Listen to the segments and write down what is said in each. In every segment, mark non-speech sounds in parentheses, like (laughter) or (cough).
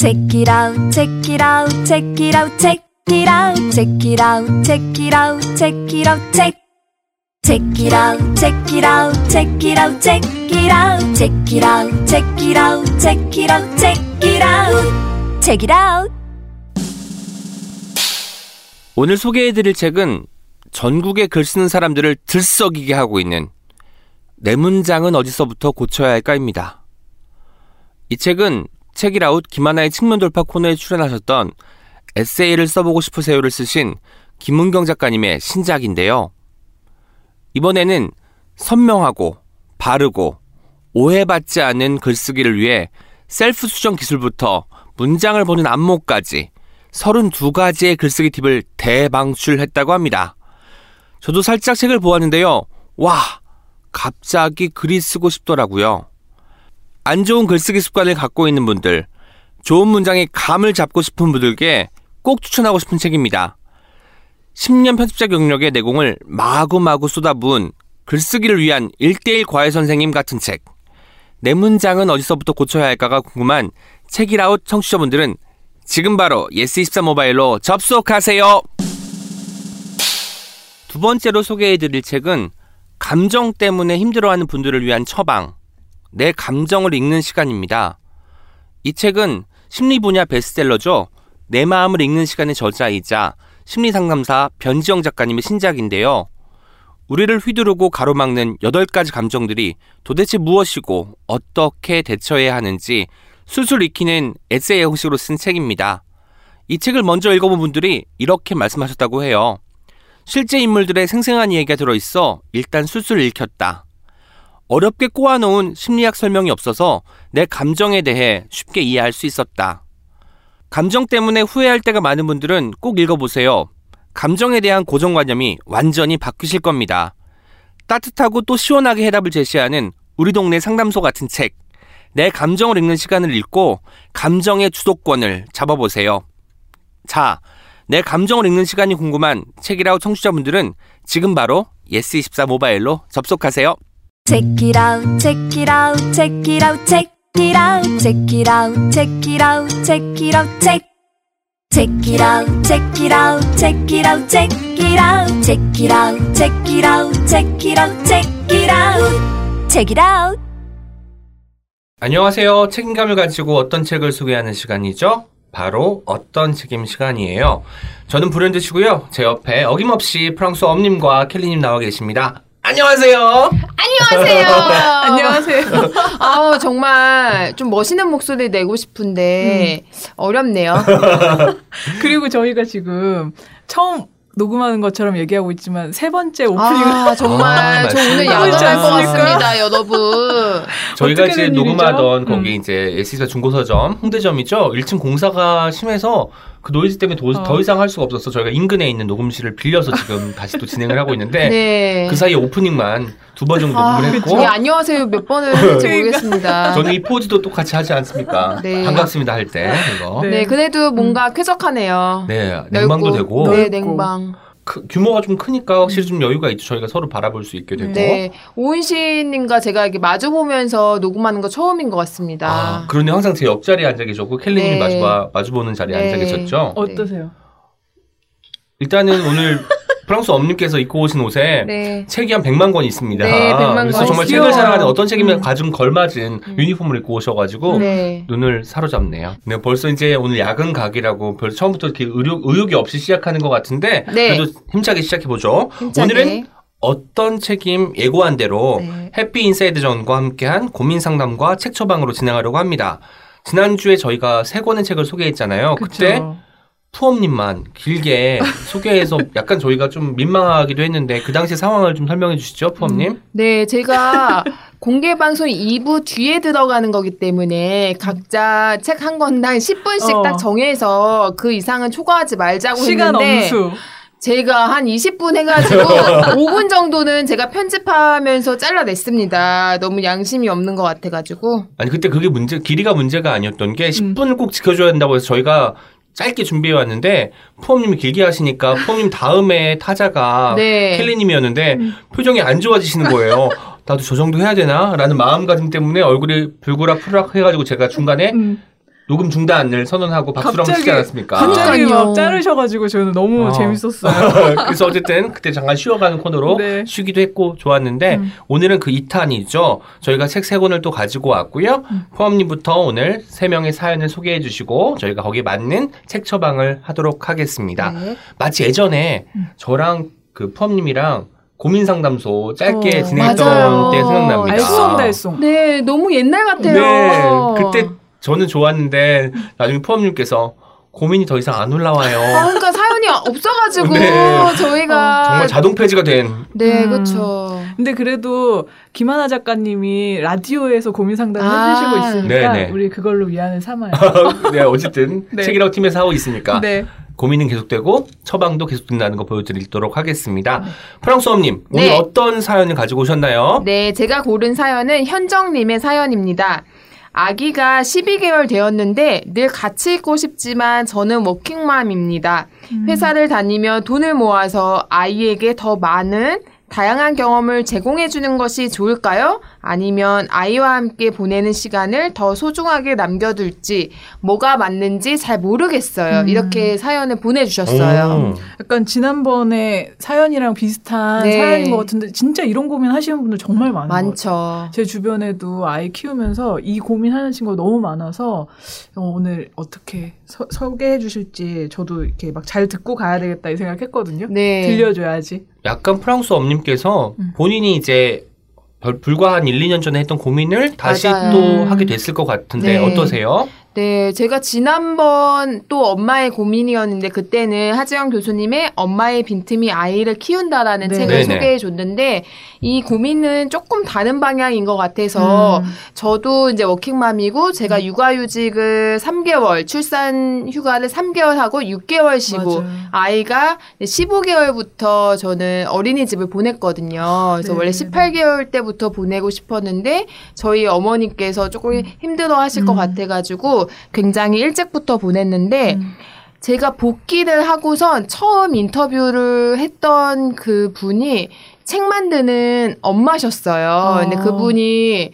Check it out, check it out, check it out, check it out, check it out, check it out, check it out, check. Check it out, check it out, check it out, check it out, check it out, check it out, check it out, check it out, check it out. 오늘 소개해드릴 책은 전국에 글 쓰는 사람들을 들썩이게 하고 있는 내 문장은 어디서부터 고쳐야 할까입니다. 이 책은 책이라웃 김하나의 측면 돌파 코너에 출연하셨던 에세이를 써보고 싶으세요를 쓰신 김은경 작가님의 신작인데요. 이번에는 선명하고 바르고 오해받지 않은 글쓰기를 위해 셀프 수정 기술부터 문장을 보는 안목까지 32가지의 글쓰기 팁을 대방출했다고 합니다. 저도 살짝 책을 보았는데요. 와, 갑자기 글이 쓰고 싶더라고요. 안 좋은 글쓰기 습관을 갖고 있는 분들, 좋은 문장의 감을 잡고 싶은 분들께 꼭 추천하고 싶은 책입니다. 10년 편집자 경력의 내공을 마구마구 쏟아부은 글쓰기를 위한 1대1 과외 선생님 같은 책. 내 문장은 어디서부터 고쳐야 할까가 궁금한 책읽아웃 청취자분들은 지금 바로 예스24 모바일로 접속하세요. 두 번째로 소개해드릴 책은 감정 때문에 힘들어하는 분들을 위한 처방, 내 감정을 읽는 시간입니다. 이 책은 심리 분야 베스트셀러죠. 내 마음을 읽는 시간의 저자이자 심리 상담사 변지영 작가님의 신작인데요. 우리를 휘두르고 가로막는 8가지 감정들이 도대체 무엇이고 어떻게 대처해야 하는지 술술 익히는 에세이 형식으로 쓴 책입니다. 이 책을 먼저 읽어본 분들이 이렇게 말씀하셨다고 해요. 실제 인물들의 생생한 이야기가 들어있어 일단 술술 읽혔다. 어렵게 꼬아놓은 심리학 설명이 없어서 내 감정에 대해 쉽게 이해할 수 있었다. 감정 때문에 후회할 때가 많은 분들은 꼭 읽어보세요. 감정에 대한 고정관념이 완전히 바뀌실 겁니다. 따뜻하고 또 시원하게 해답을 제시하는 우리 동네 상담소 같은 책. 내 감정을 읽는 시간을 읽고 감정의 주도권을 잡아보세요. 자, 내 감정을 읽는 시간이 궁금한 책이라웃 청취자분들은 지금 바로 예스24 모바일로 접속하세요. Check it out, check it out, check it out, check it out, check it out, check it out, check it out, check. Check it out, check it out, check it out, check it out, check it out, check it out, check it out, check it out, check it out. 안녕하세요. 책임감을 가지고 어떤 책을 소개하는 시간이죠? 바로 어떤 책임 시간이에요. 저는 브랜드시고요. 제 옆에 어김없이 프랑스 엄님과 켈리님 나와 계십니다. 안녕하세요. 안녕하세요. (laughs) 안녕하세요. (laughs) 아우 정말 좀 멋있는 목소리 내고 싶은데 어렵네요. (laughs) 그리고 저희가 지금 처음 녹음하는 것처럼 얘기하고 있지만 세 번째 오프닝을 아 정말 아, 저 오늘 맞습니다. 야근할 것 같습니다, 여러분. 저희가 이제 된 녹음하던 일이죠? 거기 음. 이제 예스24 중고서점 홍대점이죠. 1층 공사가 심해서 그 노이즈 때문에 도, 어. 더 이상 할 수가 없어서 저희가 인근에 있는 녹음실을 빌려서 지금 (laughs) 다시 또 진행을 하고 있는데 네. 그 사이에 오프닝만 두 번 정도 아, 녹음을 했고 네, 안녕하세요 몇 번을 (laughs) 했는지 그러니까. 모르겠습니다. 저는 이 포즈도 똑같이 하지 않습니까? 네. 반갑습니다 할 때 이거. 네. 네, 그래도 뭔가 쾌적하네요. 네, 냉방도 넓고. 되고 네, 넓고. 냉방. 크- 규모가 좀 크니까 확실히 좀 여유가 있죠. 저희가 서로 바라볼 수 있게 되고. 네, 오은씨님과 제가 이렇게 마주 보면서 녹음하는 거 처음인 것 같습니다. 아, 그런데 항상 제 옆자리에 앉아 계셨고 켈리님이 네. 마주 봐 마주 보는 자리에 네. 앉아 계셨죠. 어떠세요? 일단은 오늘 프랑스 엄님께서 입고 오신 옷에 네. 책이 한 100만 권 있습니다. 네, 100만 그래서 권. 정말 귀여워요. 책을 사랑하는 어떤 책이면 음. 가장 걸맞은 유니폼을 입고 오셔가지고 네. 눈을 사로잡네요. 네, 벌써 이제 오늘 야근 각이라고 벌써 처음부터 이렇게 의욕, 의욕이 없이 시작하는 것 같은데 네. 그래도 힘차게 시작해보죠. 힘차게. 오늘은 어떤 책임 예고한 대로 네. 해피 인사이드 전과 함께한 고민 상담과 책 처방으로 진행하려고 합니다. 지난주에 저희가 세 권의 책을 소개했잖아요. 그때 그쵸? 프엄님만 길게 소개해서 (laughs) 약간 저희가 좀 민망하기도 했는데 그 당시 상황을 좀 설명해 주시죠, 프엄님. 네, 제가 공개 방송 2부 뒤에 들어가는 거기 때문에 각자 책 한 권당 10분씩 어. 딱 정해서 그 이상은 초과하지 말자고 시간 했는데 엄수. 제가 한 20분 해가지고 (laughs) 5분 정도는 제가 편집하면서 잘라냈습니다. 너무 양심이 없는 것 같아가지고. 아니 그때 그게 문제 길이가 문제가 아니었던 게 10분을 꼭 지켜줘야 된다고 해서 저희가 짧게 준비해 왔는데 푸엄님이 길게 하시니까 푸엄님 다음에 타자가 (laughs) 네. 켈리님이었는데 표정이 안 좋아지시는 거예요. 나도 저 정도 해야 되나? 라는 마음가짐 때문에 얼굴이 불그락 푸락 해가지고 제가 중간에 음. 녹음 중단을 선언하고 박수랑 갑자기- 치지 않았습니까? 갑자기. 막 자르셔가지고 저는 너무 어. 재밌었어요. (laughs) 그래서 어쨌든 그때 잠깐 쉬어가는 코너로 네. 쉬기도 했고 좋았는데 음. 오늘은 그 2탄이죠. 저희가 책세 권을 또 가지고 왔고요. 음. 포함님부터 오늘 세 명의 사연을 소개해 주시고 저희가 거기에 맞는 책 처방을 하도록 하겠습니다. 네. 마치 예전에 음. 저랑 그 포함님이랑 고민 상담소 짧게 어, 진행했던 맞아요. 때 생각납니다. 알쏭달쏭. 네, 너무 옛날 같아요. 네, 그때 저는 좋았는데 나중에 포함님께서 고민이 더 이상 안 아, 올라와요. 그러니까 사연이 없어가지고 (laughs) 네. 저희가 정말 자동 폐지가 된. 네, 음. 그렇죠. 근데 그래도 김하나 작가님이 라디오에서 고민 상담을 아. 해주시고 있으니까 네네. 우리 그걸로 위안을 삼아요. (laughs) 네, 어쨌든 (laughs) 네. 책이라고 팀에서 하고 있으니까 네. 고민은 계속되고 처방도 계속된다는 거 보여드리도록 하겠습니다. 프랑스엄님 오늘 네. 어떤 사연을 가지고 오셨나요? 네, 제가 고른 사연은 현정님의 사연입니다. 아기가 12개월 되었는데 늘 같이 있고 싶지만 저는 워킹맘입니다. 회사를 다니며 돈을 모아서 아이에게 더 많은 다양한 경험을 제공해 주는 것이 좋을까요? 아니면 아이와 함께 보내는 시간을 더 소중하게 남겨둘지 뭐가 맞는지 잘 모르겠어요. 음. 이렇게 사연을 보내주셨어요. 오. 약간 지난번에 사연이랑 비슷한 네. 사연인 것 같은데 진짜 이런 고민 하시는 분들 정말 많은 것 같아요. 많죠. 제 주변에도 아이 키우면서 이 고민하는 친구가 너무 많아서 어, 오늘 어떻게 서- 소개해 주실지 저도 이렇게 막 잘 듣고 가야 되겠다 이 생각했거든요. 네. 들려줘야지. 약간 프랑스 엄님께서 음. 본인이 이제 벌- 불과 한 1, 2년 전에 했던 고민을 다시 맞아요. 또 음. 하게 됐을 것 같은데 네. 어떠세요? 네, 제가 지난번 또 엄마의 고민이었는데 그때는 하지영 교수님의 엄마의 빈틈이 아이를 키운다라는 네. 책을 네네. 소개해 줬는데 이 고민은 조금 다른 방향인 것 같아서 음. 저도 이제 워킹맘이고 제가 육아휴직을 3개월, 출산 휴가를 3개월 하고 6개월 쉬고. 아이가 15개월부터 저는 어린이집을 보냈거든요. 그래서 네. 원래 18개월 때부터 보내고 싶었는데 저희 어머니께서 조금 힘들어 하실 것 음. 같아가지고 굉장히 일찍부터 보냈는데 음. 제가 복귀를 하고선 처음 인터뷰를 했던 그 분이 책 만드는 엄마셨어요. 근데 어. 그분이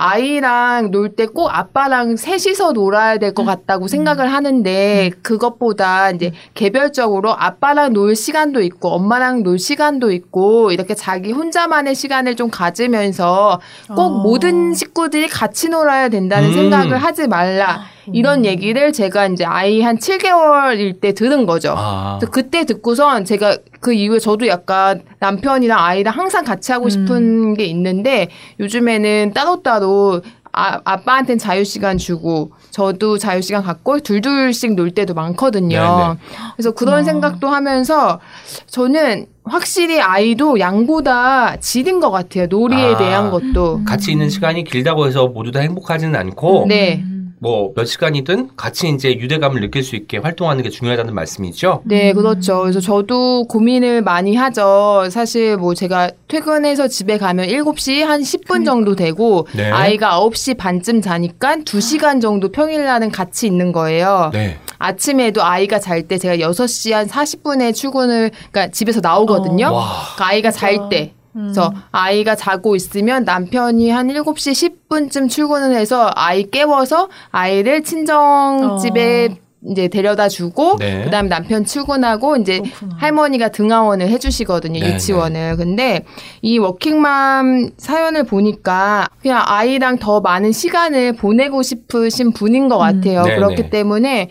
아이랑 놀 때 꼭 아빠랑 셋이서 놀아야 될 것 같다고 생각을 하는데 그것보다 이제 개별적으로 아빠랑 놀 시간도 있고 엄마랑 놀 시간도 있고 이렇게 자기 혼자만의 시간을 좀 가지면서 꼭 어. 모든 식구들이 같이 놀아야 된다는 음. 생각을 하지 말라. 이런 얘기를 제가 이제 아이 한 7개월일 때 들은 거죠. 아. 그때 듣고선 제가 그 이후에 저도 약간 남편이랑 아이랑 항상 같이 하고 싶은 음. 게 있는데 요즘에는 따로따로 아, 아빠한테는 자유시간 주고 저도 자유시간 갖고 둘둘씩 놀 때도 많거든요. 그래서 그런 아. 생각도 하면서 저는 확실히 아이도 양보다 질인 것 같아요. 놀이에 아. 대한 것도. 같이 있는 시간이 길다고 해서 모두 다 행복하지는 않고 네. 음. 뭐몇 시간이든 같이 이제 유대감을 느낄 수 있게 활동하는 게 중요하다는 말씀이죠. 네, 음. 그렇죠. 그래서 저도 고민을 많이 하죠. 사실 뭐 제가 퇴근해서 집에 가면 7시 한 10분 정도 되고 네. 아이가 9시 반쯤 자니까 2시간 정도 평일날은 같이 있는 거예요. 네. 아침에도 아이가 잘 때 제가 6시 한 40분에 출근을 그러니까 집에서 나오거든요. 어. 와. 그러니까 아이가 잘 때. 그래서 음. 아이가 자고 있으면 남편이 한 7시 10분쯤 출근을 해서 아이 깨워서 아이를 친정 집에 이제 데려다 주고 네. 그다음에 남편 출근하고 이제 그렇구나. 할머니가 등하원을 해 주시거든요 네, 유치원을 근데 이 워킹맘 사연을 보니까 그냥 아이랑 더 많은 시간을 보내고 싶으신 분인 것 음. 같아요 네, 그렇기 네. 때문에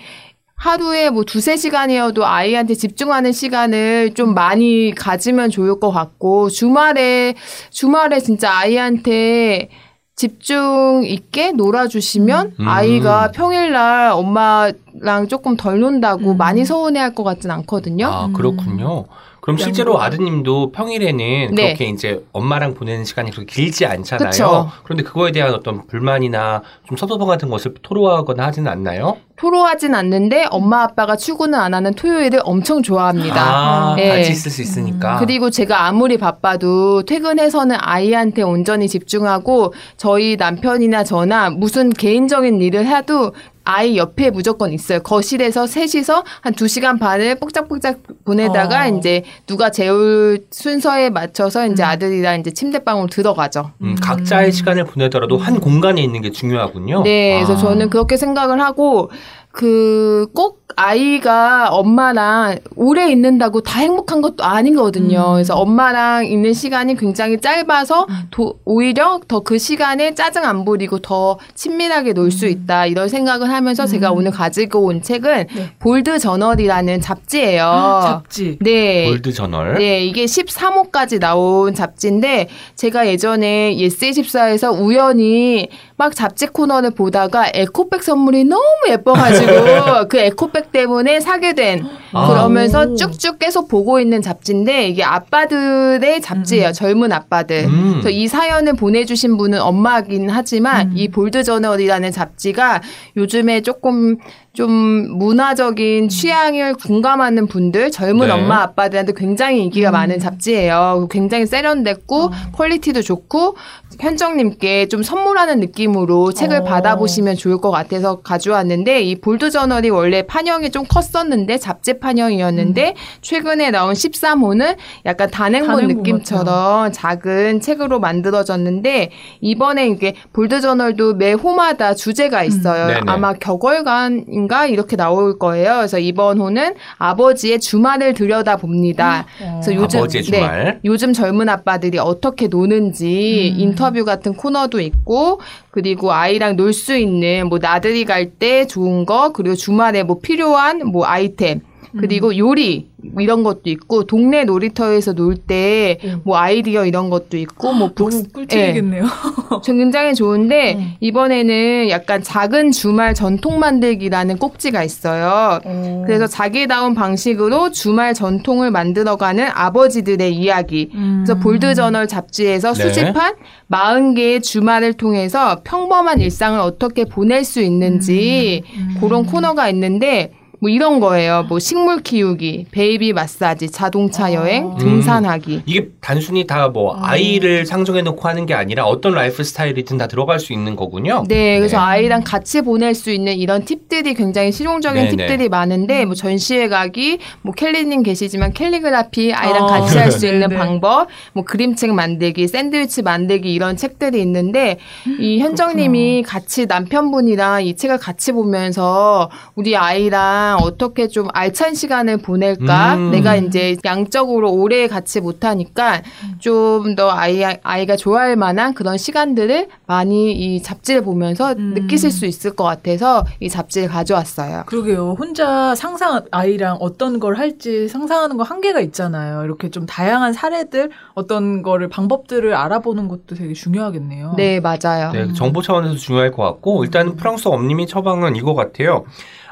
하루에 뭐 두세 시간이어도 아이한테 집중하는 시간을 좀 많이 가지면 좋을 것 같고 주말에 주말에 진짜 아이한테 집중 있게 놀아주시면 음. 아이가 평일날 엄마랑 조금 덜 논다고 음. 많이 서운해할 것 같진 않거든요. 아, 그렇군요. 그럼 실제로 양보가. 아드님도 평일에는 네. 그렇게 이제 엄마랑 보내는 시간이 그렇게 길지 않잖아요. 그쵸. 그런데 그거에 대한 어떤 불만이나 좀 섭섭함 같은 것을 토로하거나 하지는 않나요? 토로하진 않는데 엄마 아빠가 출근을 안 하는 토요일을 엄청 좋아합니다. 아, 예. 같이 있을 수 있으니까. 그리고 제가 아무리 바빠도 퇴근해서는 아이한테 온전히 집중하고 저희 남편이나 저나 무슨 개인적인 일을 해도 아이 옆에 무조건 있어요. 거실에서 셋이서 한 두 시간 반을 뽁짝뽁짝 보내다가 어. 이제 누가 재울 순서에 맞춰서 이제 아들이랑 이제 침대방으로 들어가죠. 음, 각자의 시간을 보내더라도 한 공간에 있는 게 중요하군요. 네, 그래서 아. 저는 그렇게 생각을 하고 그 꼭 아이가 엄마랑 오래 있는다고 다 행복한 것도 아니거든요. 그래서 엄마랑 있는 시간이 굉장히 짧아서 도- 오히려 더 그 시간에 짜증 안 부리고 더 친밀하게 놀 수 있다 이런 생각을 하면서 제가 오늘 가지고 온 책은 네. 볼드 저널이라는 잡지예요. 잡지. 네. 볼드 저널. 네, 이게 13호까지 나온 잡지인데 제가 예전에 예스24에서 우연히 막 잡지 코너를 보다가 에코백 선물이 너무 예뻐가지고 (laughs) 그 에코백 때문에 사게 된 아. 그러면서 오. 쭉쭉 계속 보고 있는 잡지인데 이게 아빠들의 잡지예요. 젊은 아빠들. 음. 그래서 이 사연을 보내주신 분은 엄마긴 하지만 음. 이 볼드 저널이라는 잡지가 요즘에 조금 좀 문화적인 취향을 공감하는 분들, 젊은 네. 엄마 아빠들한테 굉장히 인기가 많은 잡지예요. 굉장히 세련됐고 퀄리티도 좋고 현정님께 좀 선물하는 느낌으로 책을 어. 받아보시면 좋을 것 같아서 가져왔는데 이 볼드 저널이 원래 판형이 좀 컸었는데 잡지 판형이었는데 최근에 나온 13호는 약간 단행본 단행본 느낌처럼 작은 책으로 만들어졌는데 이번에 이게 볼드 저널도 매 호마다 주제가 있어요. 네네. 아마 격월간 인가 이렇게 나올 거예요. 그래서 이번 호는 아버지의 주말을 들여다 봅니다. 그래서 요즘 아버지의 주말. 네, 요즘 젊은 아빠들이 어떻게 노는지 음. 인터뷰 같은 코너도 있고 그리고 아이랑 놀 수 있는 뭐 나들이 갈 때 좋은 거 그리고 주말에 뭐 필요한 뭐 아이템 그리고 요리 이런 것도 있고 동네 놀이터에서 놀 때뭐 아이디어 이런 것도 있고 뭐 북, 너무 꿀팁이겠네요. (laughs) 저 굉장히 좋은데 음. 이번에는 약간 작은 주말 전통 만들기라는 꼭지가 있어요. 어. 그래서 자기다운 방식으로 주말 전통을 만들어가는 아버지들의 이야기. 음. 그래서 볼드 저널 잡지에서 네. 수집한 40개의 주말을 통해서 평범한 일상을 어떻게 보낼 수 있는지 음. 그런 코너가 있는데 뭐 이런 거예요. 뭐 식물 키우기, 베이비 마사지, 자동차 여행, 음. 등산하기. 이게 단순히 다뭐 음. 아이를 상정해 놓고 하는 게 아니라 어떤 라이프 스타일이든 다 들어갈 수 있는 거군요. 네, 그래서 아이랑 같이 보낼 수 있는 이런 팁들이 굉장히 실용적인 네네. 팁들이 많은데 뭐 전시회 가기, 뭐 켈리님 계시지만 캘리그라피 아이랑 어. 같이 할 수 있는 네네. 방법, 뭐 그림책 만들기, 샌드위치 만들기 이런 책들이 있는데 이 현정님이 같이 남편분이랑 이 책을 같이 보면서 우리 아이랑 어떻게 좀 알찬 시간을 보낼까? 음. 내가 이제 양적으로 오래 같이 못하니까 좀 더 아이 아이가 좋아할 만한 그런 시간들을 많이 이 잡지를 보면서 음. 느끼실 수 있을 것 같아서 이 잡지를 가져왔어요. 그러게요. 혼자 상상 아이랑 어떤 걸 할지 상상하는 거 한계가 있잖아요. 이렇게 좀 다양한 사례들 어떤 거를 방법들을 알아보는 것도 되게 중요하겠네요. 네, 맞아요. 네, 정보 차원에서 중요할 것 같고 일단 프랑스 엄님이 처방은 이거 같아요.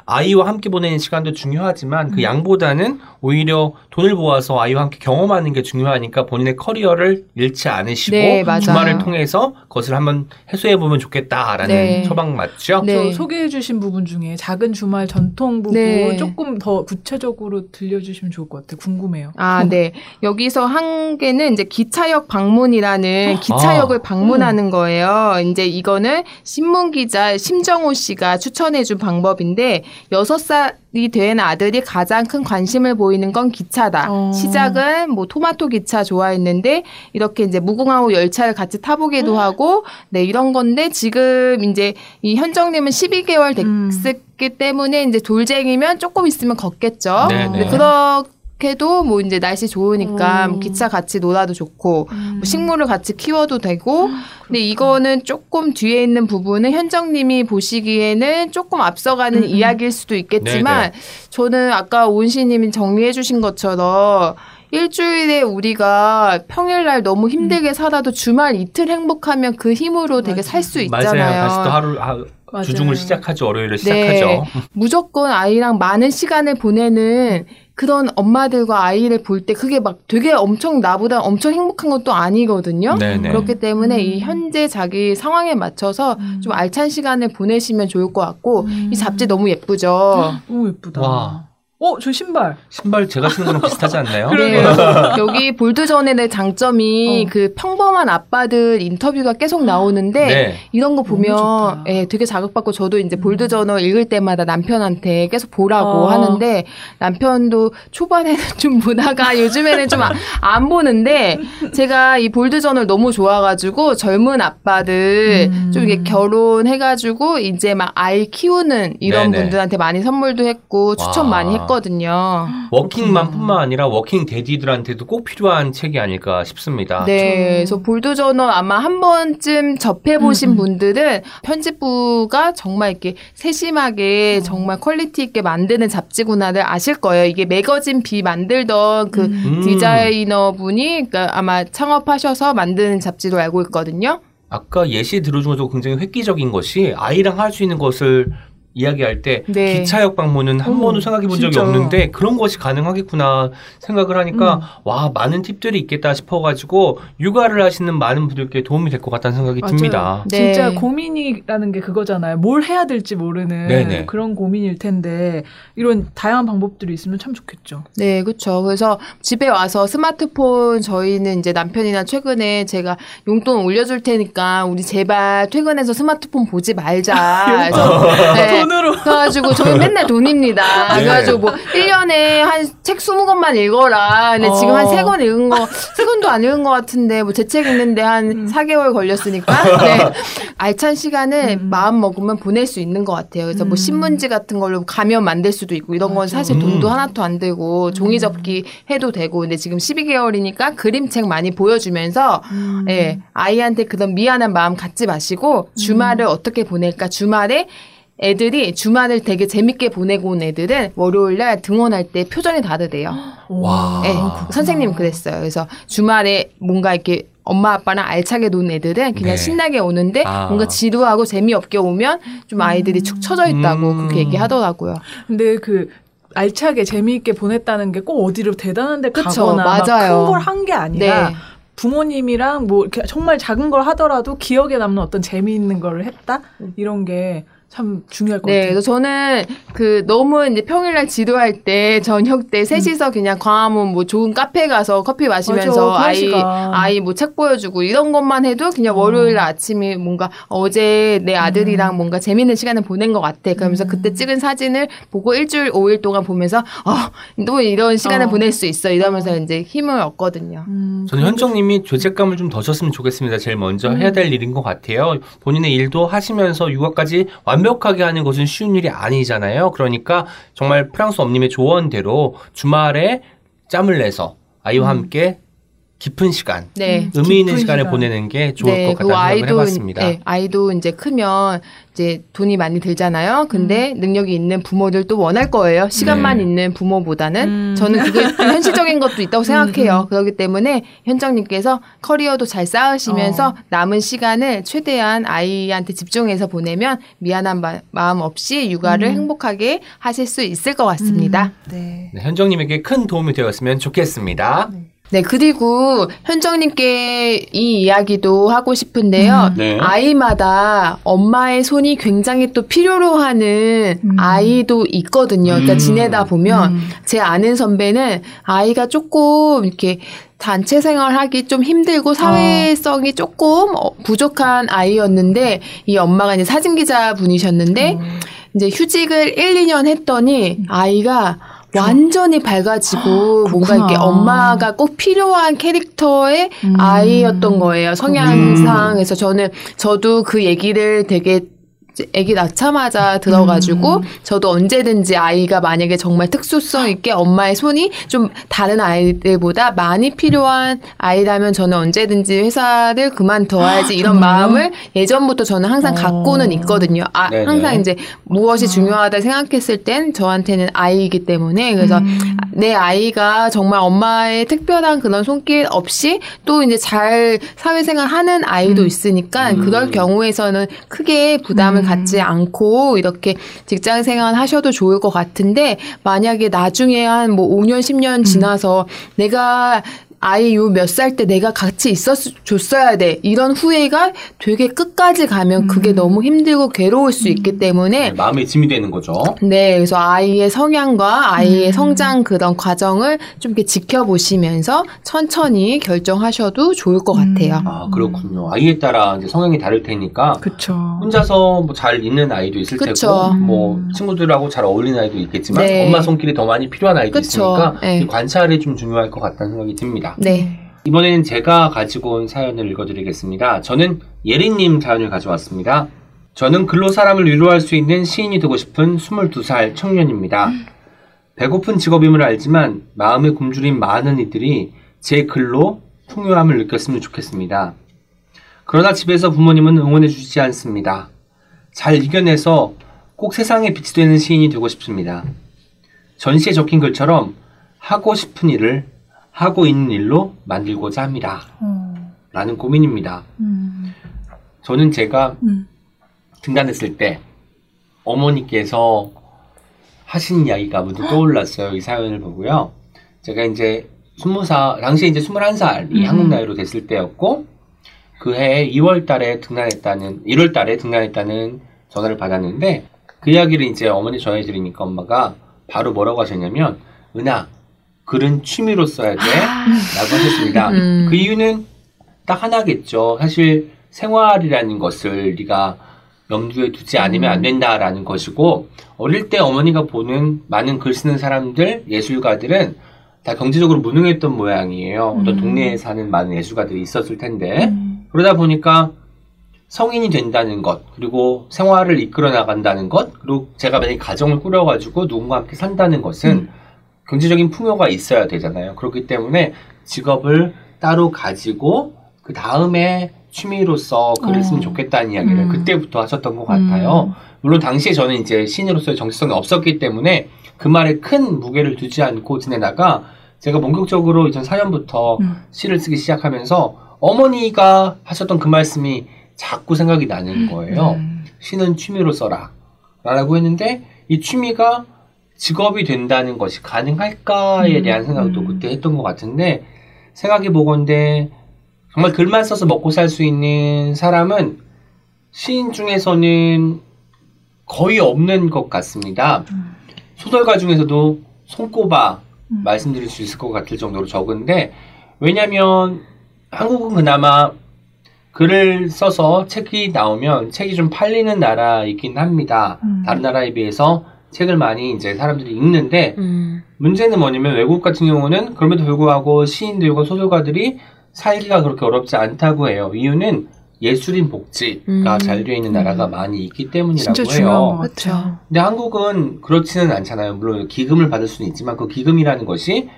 아이와 함께 보내는 시간도 중요하지만 음. 그 양보다는 오히려 돈을 모아서 아이와 함께 경험하는 게 중요하니까 본인의 커리어를 잃지 않으시고 네. 주말을 통해서 그것을 한번 해소해 보면 좋겠다라는 네. 처방 맞죠? 네. 저 소개해 주신 부분 중에 작은 주말 전통 부분 네. 조금 더 구체적으로 들려주시면 좋을 것 같아요. 궁금해요. 아, 네. 여기서 한 개는 이제 기차역 방문이라는 기차역을 방문하는 거예요. 이제 이거는 신문 기자 심정호 씨가 추천해 준 방법인데 여섯 살이 된 아들이 가장 큰 관심을 보이는 건 기차다. 어. 시작은 뭐 토마토 기차 좋아했는데 이렇게 이제 무궁화호 열차를 같이 타보기도 하고 네 이런 건데 지금 이제 이 현정님은 12개월 음. 됐기 때문에 이제 돌쟁이면 조금 있으면 걷겠죠. 네네. 근데 그렇 게도 뭐 이제 날씨 좋으니까 음. 뭐 기차 같이 놀아도 좋고 음. 뭐 식물을 같이 키워도 되고 근데 이거는 조금 뒤에 있는 부분은 현정님이 보시기에는 조금 앞서가는 음, 음. 이야기일 수도 있겠지만 네네. 저는 아까 온시님이 정리해 주신 것처럼 일주일에 우리가 평일날 너무 힘들게 살아도 주말 이틀 행복하면 그 힘으로 되게. 살수 맞아요. 있잖아요. 다시 또 하루 하, 맞아요. 주중을 시작하죠. 월요일을 네. 시작하죠. (laughs) 무조건 아이랑 많은 시간을 보내는 그런 엄마들과 아이를 볼 때 그게 막 되게 엄청 나보다 엄청 행복한 것도 아니거든요. 네네. 그렇기 때문에 음. 이 현재 자기 상황에 맞춰서 음. 좀 알찬 시간을 보내시면 좋을 것 같고 음. 이 잡지 너무 예쁘죠. 너무 예쁘다. 와. 어, 저 신발. 신발 제가 신는 거랑 비슷하지 않나요? (laughs) 네. (laughs) 여기 볼드전의 장점이 어. 그 평범한 아빠들 인터뷰가 계속 나오는데 네. 이런 거 보면. 예, 되게 자극받고 저도 이제 볼드저널 읽을 때마다 남편한테 계속 보라고 어. 하는데 남편도 초반에는 (laughs) 좀 보다가 요즘에는 좀 안 보는데 제가 이 볼드저널 너무 좋아가지고 젊은 아빠들 음. 좀 이게 결혼해가지고 이제 막 아이 키우는 이런 네네. 분들한테 많이 선물도 했고 추천 와. 많이 했 거든요. 워킹맘뿐만 아니라 working daddy들한테도 꼭 필요한 책이 아닐까 싶습니다. 네, 그래서 볼드저널 아마 한 번쯤 접해 보신 음, 음. 분들은 편집부가 정말 이렇게 세심하게 정말 퀄리티 있게 만드는 잡지구나를 아실 거예요. 이게 매거진 비 만들던 그 음. 디자이너 분이 그러니까 아마 창업하셔서 만드는 잡지로 알고 있거든요. 아까 예시 들어준 것도 굉장히 획기적인 것이 아이랑 할 수 있는 것을 이야기할 때 네. 기차역 방문은 한 어, 번도 생각해 본 적이. 없는데 그런 것이 가능하겠구나 생각을 하니까 음. 와 많은 팁들이 있겠다 싶어가지고 육아를 하시는 많은 분들께 도움이 될 것 같다는 생각이 맞아요. 듭니다. 네. 진짜 고민이라는 게 그거잖아요. 뭘 해야 될지 모르는 네네. 그런 고민일 텐데 이런 다양한 방법들이 있으면 참 좋겠죠. 네, 그렇죠. 그래서 집에 와서 스마트폰 저희는 이제 남편이나 최근에 제가 용돈 올려줄 테니까 우리 제발 퇴근해서 스마트폰 보지 말자. 그래서 네, 돈으로 (laughs) 그래가지고 저희 맨날 돈입니다. 네. 그래가지고 뭐 1년에 한 책 20권만 읽어라. 근데 지금 어. 한 3권 읽은 거, 3권도 안 읽은 것 같은데 뭐 제 책 읽는데 한 음. 4개월 걸렸으니까. (laughs) 네. 알찬 시간을 음. 마음 먹으면 보낼 수 있는 것 같아요. 그래서 뭐 음. 신문지 같은 걸로 가면 만들 수도 있고 이런 건. 사실 돈도 음. 하나도 안 들고 종이 접기 해도 되고 근데 지금 12개월이니까 그림책 많이 보여주면서 음. 예, 아이한테 그런 미안한 마음 갖지 마시고 주말을 어떻게 보낼까? 주말에 애들이 주말을 되게 재밌게 보내고 온 애들은 월요일 날 등원할 때 표정이 다르대요. (gasps) 와. 예, 선생님 그랬어요. 그래서 주말에 뭔가 이렇게 엄마 아빠랑 알차게 논 애들은 그냥 네. 신나게 오는데 아. 뭔가 지루하고 재미없게 오면 좀 아이들이 축 처져 있다고 음. 그렇게 얘기하더라고요. 근데 그 알차게 재미있게 보냈다는 게 꼭 어디로 대단한 데 그쵸, 가거나 맞아요. 큰걸 한 게 아니라 네. 부모님이랑 뭐 이렇게 정말 작은 걸 하더라도 기억에 남는 어떤 재미있는 거를 했다 이런 게 참 중요할 것 네, 같아요. 그래서 저는 그 너무 이제 평일날 지도할 때 저녁 때 셋이서 그냥 광화문 뭐 좋은 카페 가서 커피 마시면서 맞아, 그 아이 시간. 아이 뭐 책 보여주고 이런 것만 해도 그냥 어. 월요일 아침에 뭔가 어제 내 아들이랑 음. 뭔가 재밌는 시간을 보낸 것 같아. 그러면서 그때 찍은 사진을 보고 일주일 오일 동안 보면서 어또 이런 시간을 어. 보낼 수 있어 이러면서 이제 힘을 얻거든요. 음, 저는 현정님이 죄책감을 좀 더 줬으면 좋겠습니다. 제일 먼저 해야 될 일인 것 같아요. 본인의 일도 하시면서 육아까지 완 벽하게 하는 것은 쉬운 일이 아니잖아요. 그러니까 정말 프랑스 엄님의 조언대로 주말에 짬을 내서 아이와 함께 깊은 시간, 네. 의미 있는 시간을 시간. 보내는 게 좋을 것 그리고 같다는 생각을 해봤습니다. 네, 아이도 이제 크면 이제 돈이 많이 들잖아요. 근데 능력이 있는 부모들도 원할 거예요. 시간만 네. 있는 부모보다는 음. 저는 그게 좀 (laughs) 현실적인 것도 있다고 생각해요. 그렇기 때문에 현정님께서 커리어도 잘 쌓으시면서 어. 남은 시간을 최대한 아이한테 집중해서 보내면 미안한 마, 마음 없이 육아를 음. 행복하게 하실 수 있을 것 같습니다. 네. 네, 현정님에게 큰 도움이 되었으면 좋겠습니다. 네, 그리고 현정님께 이 이야기도 하고 싶은데요. 음. 네. 아이마다 엄마의 손이 굉장히 또 필요로 하는 음. 아이도 있거든요. 그러니까 음. 지내다 보면 음. 제 아는 선배는 아이가 조금 이렇게 단체 생활하기 좀 힘들고 사회성이 조금 어, 부족한 아이였는데 이 엄마가 이제 사진 기자 분이셨는데 어. 이제 휴직을 1, 2년 했더니 아이가 완전히 밝아지고 (gasps) 뭔가 그렇구나. 이렇게 엄마가 꼭 필요한 캐릭터의 음. 아이였던 거예요. 성향상. 그래서 저는 저도 그 얘기를 되게 아기 낳자마자 들어가지고 음. 저도 언제든지 아이가 만약에 정말 특수성 있게 엄마의 손이 좀 다른 아이들보다 많이 필요한 아이라면 저는 언제든지 회사를 그만둬야지 이런 정말요? 마음을 예전부터 저는 항상 어. 갖고는 있거든요. 아, 네네. 항상 이제 무엇이 중요하다 생각했을 땐 저한테는 아이이기 때문에 그래서 음. 내 아이가 정말 엄마의 특별한 그런 손길 없이 또 이제 잘 사회생활 하는 아이도 음. 있으니까 음. 그럴 경우에서는 크게 부담을 음. 갖지 않고 이렇게 직장 생활 하셔도 좋을 것 같은데 만약에 나중에 한 뭐 5년, 10년 지나서 내가 아이 요 몇 살 때 내가 같이 있었 줬어야 돼 이런 후회가 되게 끝까지 가면 그게 너무 힘들고 괴로울 수 있기 때문에 네, 마음의 짐이 되는 거죠. 네, 그래서 아이의 성향과 아이의 성장 그런 과정을 좀 이렇게 지켜보시면서 천천히 결정하셔도 좋을 것 음. 같아요. 아 그렇군요. 아이에 따라 이제 성향이 다를 테니까 그쵸. 혼자서 뭐 잘 있는 아이도 있을 그쵸. 테고 뭐 음. 친구들하고 잘 어울리는 아이도 있겠지만 네. 엄마 손길이 더 많이 필요한 아이도 그쵸. 있으니까 네. 이 관찰이 좀 중요할 것 같다는 생각이 듭니다. 네. 이번에는 제가 가지고 온 사연을 읽어드리겠습니다. 저는 예린님 사연을 가져왔습니다. 저는 글로 사람을 위로할 수 있는 시인이 되고 싶은 22살 청년입니다. 배고픈 직업임을 알지만 마음에 굶주린 많은 이들이 제 글로 풍요함을 느꼈으면 좋겠습니다. 그러나 집에서 부모님은 응원해 주시지 않습니다. 잘 이겨내서 꼭 세상에 빛이 되는 시인이 되고 싶습니다. 전시에 적힌 글처럼 하고 싶은 일을 하고 있는 일로 만들고자 합니다. 어. 라는 고민입니다. 음. 저는 제가 음. 등단했을 때 어머니께서 하신 이야기가 문득 떠올랐어요. 이 사연을 보고요. 제가 이제 20살, 당시에 이제 21살이 음. 한국 나이로 됐을 때였고, 그 해에 2월 달에 등단했다는, 1월 달에 등단했다는 전화를 받았는데, 그 이야기를 이제 어머니 전해드리니까 엄마가 바로 뭐라고 하셨냐면, 은하, 글은 취미로 써야 돼. 라고 하셨습니다. 음. 그 이유는 딱 하나겠죠. 사실 생활이라는 것을 네가 염두에 두지 않으면 안 된다라는 것이고 어릴 때 어머니가 보는 많은 글 쓰는 사람들 예술가들은 다 경제적으로 무능했던 모양이에요. 어떤 음. 동네에 사는 많은 예술가들이 있었을 텐데 음. 그러다 보니까 성인이 된다는 것 그리고 생활을 이끌어 나간다는 것 그리고 제가 만약에 가정을 꾸려가지고 누군가 함께 산다는 것은 음. 경제적인 풍요가 있어야 되잖아요. 그렇기 때문에 직업을 따로 가지고 그 다음에 취미로서 글을 쓰면 어. 좋겠다는 이야기를 음. 그때부터 하셨던 것 같아요. 물론 당시에 저는 이제 시인으로서의 정체성이 없었기 때문에 그 말에 큰 무게를 두지 않고 지내다가 제가 본격적으로 2004년부터 음. 시를 쓰기 시작하면서 어머니가 하셨던 그 말씀이 자꾸 생각이 나는 거예요. 음. 시는 취미로 써라. 라고 했는데 이 취미가 직업이 된다는 것이 가능할까에 음, 대한 생각도 음. 그때 했던 것 같은데 생각해 보건데 정말 글만 써서 먹고 살 수 있는 사람은 시인 중에서는 거의 없는 것 같습니다. 음. 소설가 중에서도 손꼽아 음. 말씀드릴 수 있을 것 같을 정도로 적은데 왜냐하면 한국은 그나마 글을 써서 책이 나오면 책이 좀 팔리는 나라이긴 합니다. 음. 다른 나라에 비해서 책을 많이 이제 사람들이 읽는데 음. 문제는 뭐냐면 외국 같은 경우는 그럼에도 불구하고 시인들과 소설가들이 살기가 그렇게 어렵지 않다고 해요. 이유는 예술인 복지가 음. 잘 되어 있는 나라가 많이 있기 때문이라고 진짜 해요. 같아요. 근데 한국은 그렇지는 않잖아요. 물론 기금을 받을 수는 있지만 그 기금이라는 것이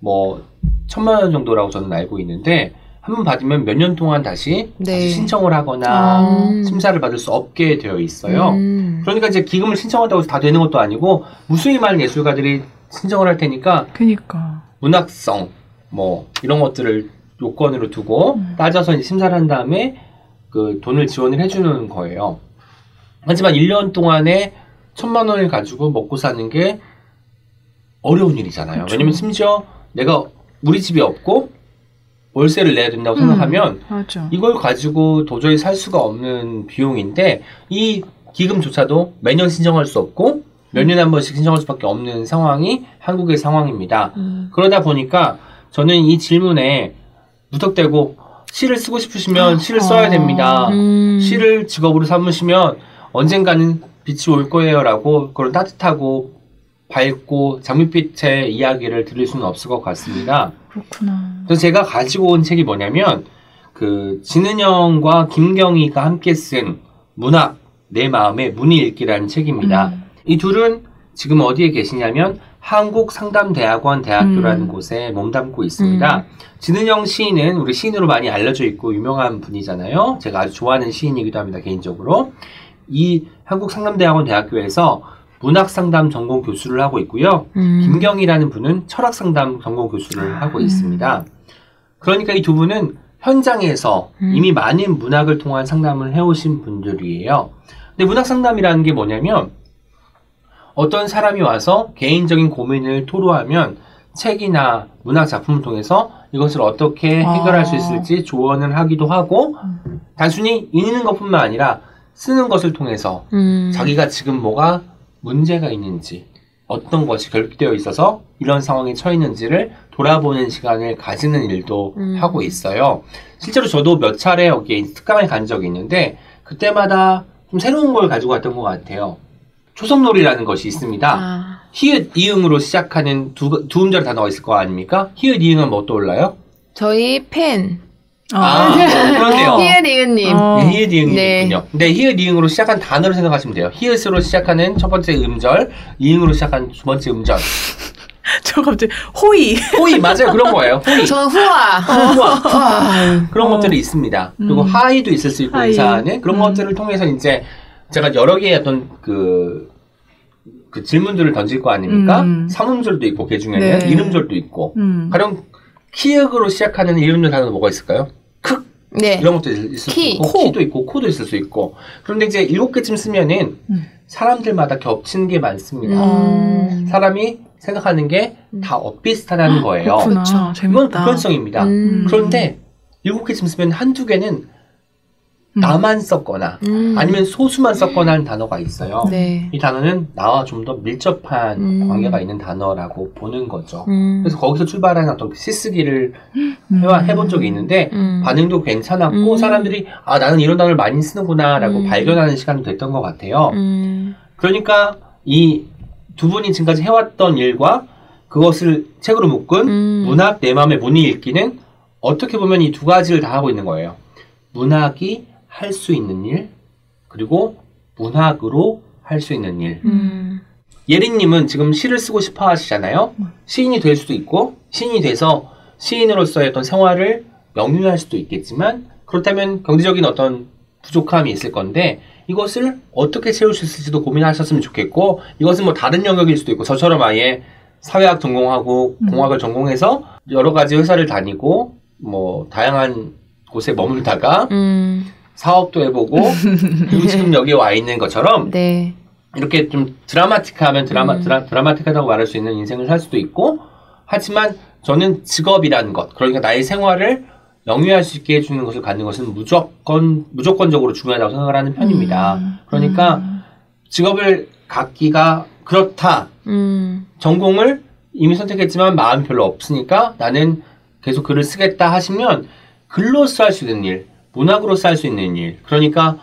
뭐 천만 원 정도라고 저는 알고 있는데 한 번 받으면 몇 년 동안 다시, 네. 다시 신청을 하거나 아. 음. 심사를 받을 수 없게 되어 있어요. 음. 그러니까 이제 기금을 신청한다고 해서 다 되는 것도 아니고 무수히 많은 예술가들이 신청을 할 테니까 그니까. 문학성 뭐 이런 것들을 요건으로 두고 음. 따져서 심사를 한 다음에 그 돈을 지원을 해주는 거예요. 하지만 1년 동안에 천만 원을 가지고 먹고 사는 게 어려운 일이잖아요. 그쵸. 왜냐면 심지어 내가 우리 집이 없고 월세를 내야 된다고 음. 생각하면 맞아. 이걸 가지고 도저히 살 수가 없는 비용인데 이 기금조차도 매년 신청할 수 없고 몇 년에 한 번씩 신청할 수밖에 없는 상황이 한국의 상황입니다. 음. 그러다 보니까 저는 이 질문에 무턱대고 시를 쓰고 싶으시면 시를 써야 됩니다. 음. 시를 직업으로 삼으시면 언젠가는 빛이 올 거예요라고 그런 따뜻하고 밝고 장밋빛의 이야기를 들을 수는 없을 것 같습니다. 그렇구나. 그래서 제가 가지고 온 책이 뭐냐면 그 진은영과 김경희가 함께 쓴 문학 내 마음의 문이 읽기라는 책입니다. 음. 이 둘은 지금 어디에 계시냐면 한국 상담대학원 대학교라는 음. 곳에 몸담고 있습니다. 진은영 시인은 우리 시인으로 많이 알려져 있고 유명한 분이잖아요. 제가 아주 좋아하는 시인이기도 합니다, 개인적으로. 이 한국상담대학원 대학교에서 문학 상담 전공 교수를 하고 있고요. 음. 김경이라는 분은 철학 상담 전공 교수를 하고 있습니다. 그러니까 이 두 분은 현장에서 음. 이미 많은 문학을 통한 상담을 해오신 분들이에요. 근데 문학 상담이라는 게 뭐냐면 어떤 사람이 와서 개인적인 고민을 토로하면 책이나 문학 작품을 통해서 이것을 어떻게 해결할 아. 수 있을지 조언을 하기도 하고 단순히 읽는 것뿐만 아니라 쓰는 것을 통해서 음. 자기가 지금 뭐가 문제가 있는지 어떤 것이 결핍되어 있어서 이런 상황에 처했는지를 돌아보는 시간을 가지는 일도 음. 하고 있어요. 실제로 저도 몇 차례 여기에 특강에 간 적이 있는데 그때마다 좀 새로운 걸 가지고 왔던 것 같아요. 초성놀이라는 것이 있습니다. 아. 히읗 이응으로 시작하는 두, 두 음절 단어가 있을 거 아닙니까? 히읗 이응은 뭐 떠올라요? 저희 팬 아, 그렇네요. (laughs) 히에리은님. 어. 네, 히읗 이응이 네. 있군요. 근데 히읗 이응으로 시작한 단어를 생각하시면 돼요. 히읗으로 시작하는 첫 번째 음절, 이응으로 시작한 두 번째 음절. (laughs) 저 갑자기 호의. 호의 맞아요. 그런 거예요. 호의. 전 후아. 후아. 후아. 그런 어. 것들이 있습니다. 그리고 음. 하이도 있을 수 있고 하이. 인사하는 그런 음. 것들을 통해서 이제 제가 여러 개의 어떤 그, 그 질문들을 던질 거 아닙니까? 음. 삼음절도 있고 그 중에는 네. 이름절도 있고 음. 가령 키읔으로 시작하는 이름절 단어는 뭐가 있을까요? 크 네. 이런 것도 있을 수 키, 있고 코. 키도 있고 코도 있을 수 있고 그런데 이제 일곱 개쯤 쓰면은 음. 사람들마다 겹치는 게 많습니다. 음. 사람이 생각하는 게 다 엇비슷하다는 거예요. 그렇구나. 이건 재밌다. 보편성입니다. 음. 그런데 일곱 개쯤 쓰면 한두 개는 음. 나만 썼거나 음. 아니면 소수만 썼거나 하는 단어가 있어요. 네. 이 단어는 나와 좀 더 밀접한 음. 관계가 있는 단어라고 보는 거죠. 음. 그래서 거기서 출발하는 어떤 시쓰기를 음. 해본 적이 있는데 음. 반응도 괜찮았고 음. 사람들이 아 나는 이런 단어를 많이 쓰는구나라고 음. 발견하는 시간도 됐던 것 같아요. 음. 그러니까 이 두 분이 지금까지 해왔던 일과 그것을 책으로 묶은 음. 문학 내 맘의 문이 읽기는 어떻게 보면 이 두 가지를 다 하고 있는 거예요. 문학이 할 수 있는 일 그리고 문학으로 할 수 있는 일. 음. 예린님은 지금 시를 쓰고 싶어 하시잖아요. 시인이 될 수도 있고 시인이 돼서 시인으로서의 어떤 생활을 영위할 수도 있겠지만 그렇다면 경제적인 어떤 부족함이 있을 건데 이것을 어떻게 채울 수 있을지도 고민하셨으면 좋겠고 이것은 뭐 다른 영역일 수도 있고 저처럼 아예 사회학 전공하고 음. 공학을 전공해서 여러 가지 회사를 다니고 뭐 다양한 곳에 머물다가 음. 사업도 해보고 (laughs) 지금 여기 와 있는 것처럼 네. 이렇게 좀 드라마틱하면 드라마 음. 드라, 드라마틱하다고 말할 수 있는 인생을 살 수도 있고 하지만 저는 직업이라는 것 그러니까 나의 생활을 영위할 수 있게 해주는 것을 갖는 것은 무조건 무조건적으로 중요하다고 생각을 하는 편입니다. 음. 그러니까 음. 직업을 갖기가 그렇다 음. 전공을 이미 선택했지만 마음이 별로 없으니까 나는 계속 글을 쓰겠다 하시면 글로써 할 수 있는 일, 문학으로써 할수 있는 일. 그러니까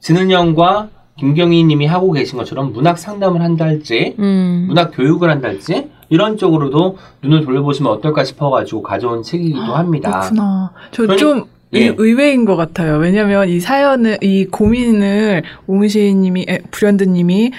진은영과 김경희 님이 하고 계신 것처럼 문학 상담을 한달지, 음. 문학 교육을 한달지, 이런 쪽으로도 눈을 돌려보시면 어떨까 싶어가지고 가져온 책이기도 합니다. 그렇구나. 저 그러니- 좀 예. 의외인 것 같아요. 왜냐면 이 사연을, 이 고민을 오은시님이, 불현드님이 이렇게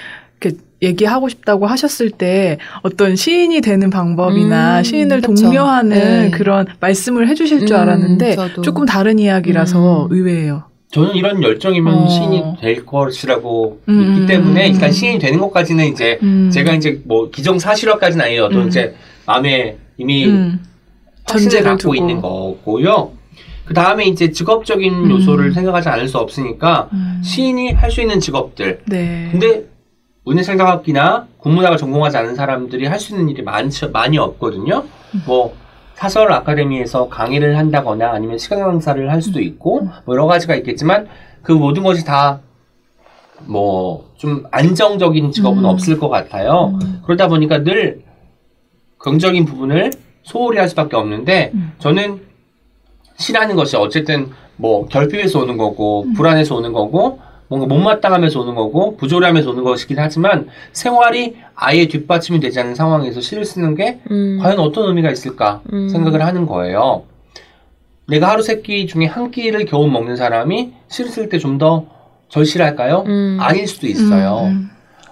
얘기하고 싶다고 하셨을 때 어떤 시인이 되는 방법이나 음, 시인을 그쵸. 독려하는 네. 그런 말씀을 해주실 줄 음, 알았는데 저도. 조금 다른 이야기라서 음. 의외예요. 저는 이런 열정이면 어. 시인이 될 것이라고 음, 믿기 음, 때문에 음. 일단 시인이 되는 것까지는 이제 음. 제가 이제 뭐 기정사실화까지는 음. 이제 마음에 이미 전제를 갖고 두고. 있는 거고요. 그 다음에 이제 직업적인 음. 요소를 생각하지 않을 수 없으니까 음. 시인이 할 수 있는 직업들. 네. 근데 문예생각학이나 국문학을 전공하지 않은 사람들이 할 수 있는 일이 많지, 많이 없거든요. 음. 뭐 사설 아카데미에서 강의를 한다거나 아니면 시간 강사를 할 수도 있고 음. 뭐 여러 가지가 있겠지만 그 모든 것이 다 뭐 좀 안정적인 직업은 음. 없을 것 같아요. 음. 그러다 보니까 늘 긍정적인 부분을 소홀히 할 수밖에 없는데 음. 저는 시라는 것이 어쨌든 뭐 결핍에서 오는 거고 음. 불안에서 오는 거고 뭔가 못마땅함에서 오는 거고 부조리함에서 오는 것이긴 하지만 생활이 아예 뒷받침이 되지 않는 상황에서 시를 쓰는 게 음. 과연 어떤 의미가 있을까 음. 생각을 하는 거예요. 내가 하루 세 끼 중에 한 끼를 겨우 먹는 사람이 시를 쓸 때 좀 더 절실할까요? 음. 아닐 수도 있어요. 음.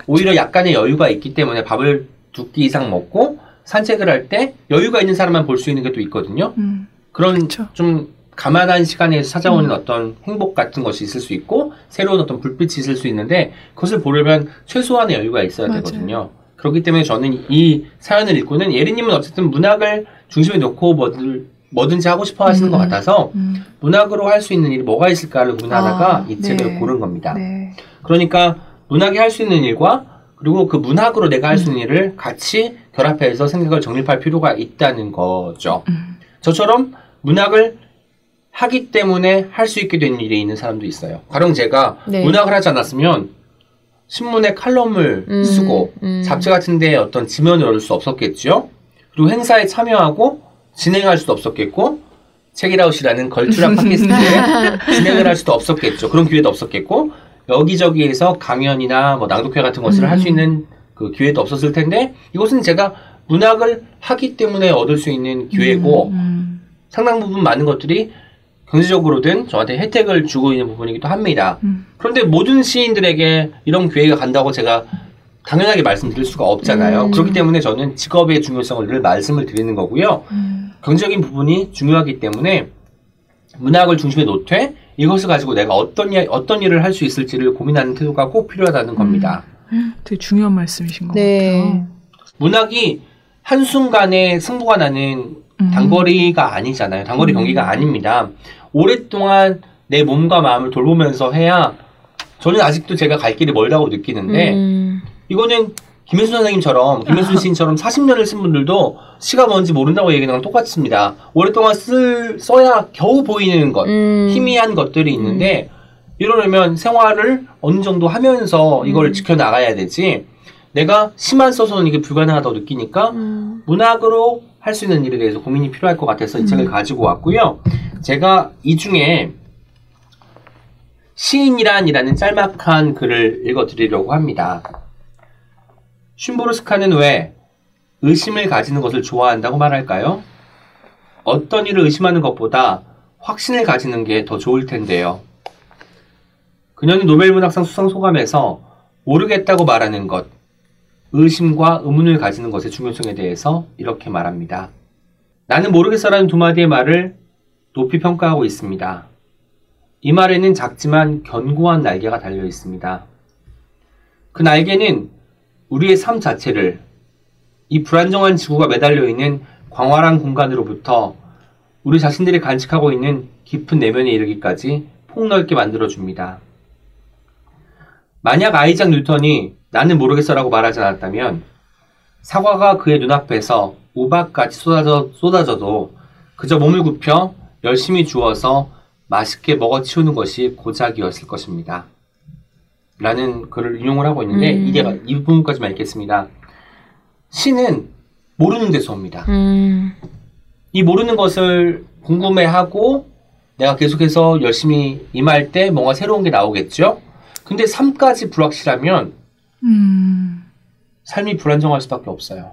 오히려 약간의 여유가 있기 때문에 밥을 두 끼 이상 먹고 산책을 할 때 여유가 있는 사람만 볼 수 있는 게 또 있거든요. 음. 그런 그쵸. 좀 가만한 시간에서 찾아오는 어떤 행복 같은 것이 있을 수 있고 새로운 어떤 불빛이 있을 수 있는데 그것을 보려면 최소한의 여유가 있어야 맞아요. 되거든요. 그렇기 때문에 저는 이 사연을 읽고는 예리님은 어쨌든 문학을 중심에 놓고 뭐든, 뭐든지 하고 싶어 하시는 음. 것 같아서 음. 문학으로 할 수 있는 일이 뭐가 있을까를 고민하다가 아, 이 책을 네. 고른 겁니다. 네. 그러니까 문학이 할 수 있는 일과 그리고 그 문학으로 내가 할수 음. 있는 일을 같이 결합해서 생각을 정립할 필요가 있다는 거죠. 음. 저처럼 문학을 하기 때문에 할 수 있게 된 일이 있는 사람도 있어요. 가령 제가 네. 문학을 하지 않았으면 신문에 칼럼을 음, 쓰고 음. 잡지 같은 데 어떤 지면을 얻을 수 없었겠죠. 그리고 행사에 참여하고 진행할 수도 없었겠고 책이라웃이라는 걸출한 (laughs) 팟캐스트에 (laughs) 진행을 할 수도 없었겠죠. 그런 기회도 없었겠고 여기저기에서 강연이나 뭐 낭독회 같은 것을 음. 할수 있는 그 기회도 없었을 텐데 이것은 제가 문학을 하기 때문에 얻을 수 있는 기회고 음. 상당 부분 많은 것들이 경제적으로든 저한테 혜택을 주고 있는 부분이기도 합니다. 음. 그런데 모든 시인들에게 이런 기회가 간다고 제가 당연하게 말씀드릴 수가 없잖아요. 음. 그렇기 때문에 저는 직업의 중요성을 늘 말씀을 드리는 거고요. 음. 경제적인 부분이 중요하기 때문에 문학을 중심에 놓되 이것을 가지고 내가 어떤, 일, 어떤 일을 할 수 있을지를 고민하는 태도가 꼭 필요하다는 겁니다. 되게 중요한 말씀이신 것 네. 같아요. 문학이 한순간에 승부가 나는 음. 단거리가 아니잖아요. 단거리 음. 경기가 아닙니다. 오랫동안 내 몸과 마음을 돌보면서 해야 저는 아직도 제가 갈 길이 멀다고 느끼는데 음. 이거는 김혜순 선생님처럼 김혜순 시인처럼 40년을 쓴 분들도 시가 뭔지 모른다고 얘기하는 거랑 똑같습니다. 오랫동안 쓸 써야 겨우 보이는 것, 음. 희미한 것들이 있는데 이러려면 생활을 어느 정도 하면서 이걸 음. 지켜 나가야 되지 내가 시만 써서는 이게 불가능하다고 느끼니까 음. 문학으로 할 수 있는 일에 대해서 고민이 필요할 것 같아서 이 음. 책을 가지고 왔고요. 제가 이 중에 시인이란이라는 짤막한 글을 읽어드리려고 합니다. 슌보르스카는 왜 의심을 가지는 것을 좋아한다고 말할까요? 어떤 일을 의심하는 것보다 확신을 가지는 게 더 좋을 텐데요. 그녀는 노벨문학상 수상 소감에서 모르겠다고 말하는 것, 의심과 의문을 가지는 것의 중요성에 대해서 이렇게 말합니다. 나는 모르겠어라는 두 마디의 말을 높이 평가하고 있습니다. 이 말에는 작지만 견고한 날개가 달려 있습니다. 그 날개는 우리의 삶 자체를 이 불안정한 지구가 매달려 있는 광활한 공간으로부터 우리 자신들이 간직하고 있는 깊은 내면에 이르기까지 폭넓게 만들어줍니다. 만약 아이작 뉴턴이 나는 모르겠어라고 말하지 않았다면 사과가 그의 눈앞에서 우박까지 쏟아져, 쏟아져도 그저 몸을 굽혀 열심히 주워서 맛있게 먹어 치우는 것이 고작이었을 것입니다. 라는 글을 인용을 하고 있는데 음. 이게 이 부분까지만 읽겠습니다. 시는 모르는 데서 옵니다. 음. 이 모르는 것을 궁금해하고 내가 계속해서 열심히 임할 때 뭔가 새로운 게 나오겠죠? 근데 삶까지 불확실하면 음. 삶이 불안정할 수밖에 없어요.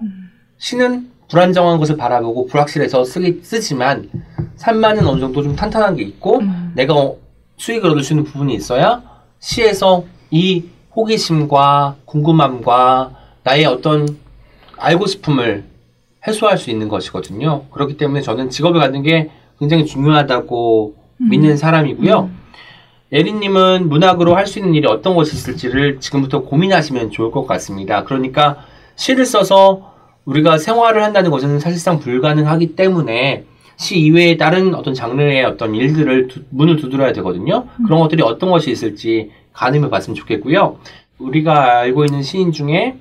시는 불안정한 것을 바라보고 불확실해서 쓰기, 쓰지만 삶만은 어느 정도 좀 탄탄한 게 있고 음. 내가 어- 수익을 얻을 수 있는 부분이 있어야 시에서 이 호기심과 궁금함과 나의 어떤 알고 싶음을 해소할 수 있는 것이거든요. 그렇기 때문에 저는 직업을 갖는 게 굉장히 중요하다고 음. 믿는 사람이고요. 예린님은 문학으로 할 수 있는 일이 어떤 것이 있을지를 지금부터 고민하시면 좋을 것 같습니다. 그러니까 시를 써서 우리가 생활을 한다는 것은 사실상 불가능하기 때문에 시 이외의 다른 어떤 장르의 어떤 일들을 두- 문을 두드려야 되거든요. 그런 것들이 어떤 것이 있을지 가늠해 봤으면 좋겠고요. 우리가 알고 있는 시인 중에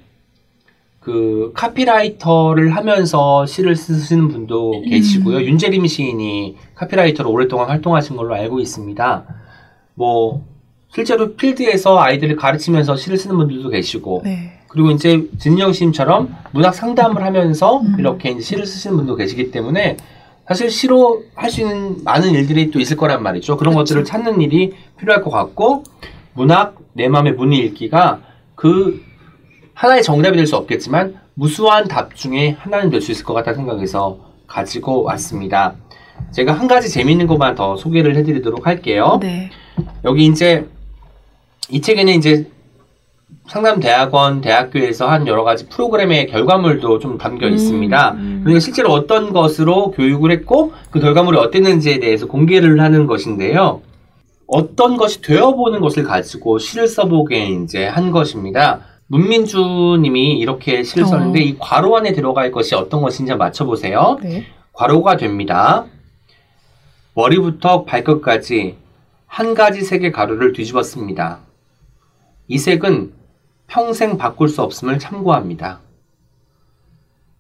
그 카피라이터를 하면서 시를 쓰시는 분도 계시고요. 윤재림 시인이 카피라이터로 오랫동안 활동하신 걸로 알고 있습니다. 뭐 실제로 필드에서 아이들을 가르치면서 시를 쓰는 분들도 계시고 네. 그리고 이제 진영 시인처럼 문학 상담을 하면서 음. 이렇게 이제 시를 쓰시는 분도 계시기 때문에 사실 시로 할 수 있는 많은 일들이 또 있을 거란 말이죠. 그런 그쵸. 것들을 찾는 일이 필요할 것 같고 문학 내 마음의 문을 읽기가 그 하나의 정답이 될 수 없겠지만 무수한 답 중에 하나는 될 수 있을 것 같다는 생각에서 가지고 왔습니다. 제가 한 가지 재미있는 것만 더 소개를 해드리도록 할게요. 네. 여기 이제 이 책에는 이제 상담대학원, 대학교에서 한 여러 가지 프로그램의 결과물도 좀 담겨 음, 있습니다. 음. 그러니까 실제로 어떤 것으로 교육을 했고 그 결과물이 어땠는지에 대해서 공개를 하는 것인데요. 어떤 것이 되어보는 것을 가지고 시를 써보게 이제 한 것입니다. 문민주님이 이렇게 시를 어. 썼는데 이 괄호 안에 들어갈 것이 어떤 것인지 맞춰보세요. 네. 괄호가 됩니다. 머리부터 발끝까지 한 가지 색의 가루를 뒤집었습니다. 이 색은 평생 바꿀 수 없음을 참고합니다.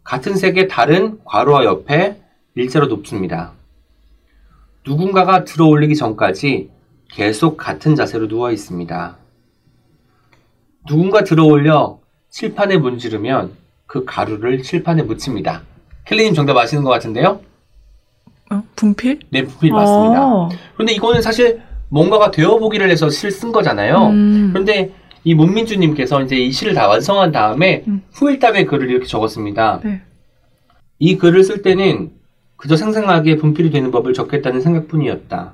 같은 색의 다른 괄호와 옆에 일자로 높습니다. 누군가가 들어 올리기 전까지 계속 같은 자세로 누워 있습니다. 누군가 들어 올려 칠판에 문지르면 그 가루를 칠판에 묻힙니다. 켈리님 정답 아시는 것 같은데요? 어, 분필? 네, 분필 맞습니다. 어. 그런데 이거는 사실 뭔가가 되어보기를 해서 시를 쓴 거잖아요. 음. 그런데 이 문민주님께서 이제 이 시를 다 완성한 다음에 음. 후일담의 글을 이렇게 적었습니다. 네. 이 글을 쓸 때는 그저 생생하게 분필이 되는 법을 적겠다는 생각뿐이었다.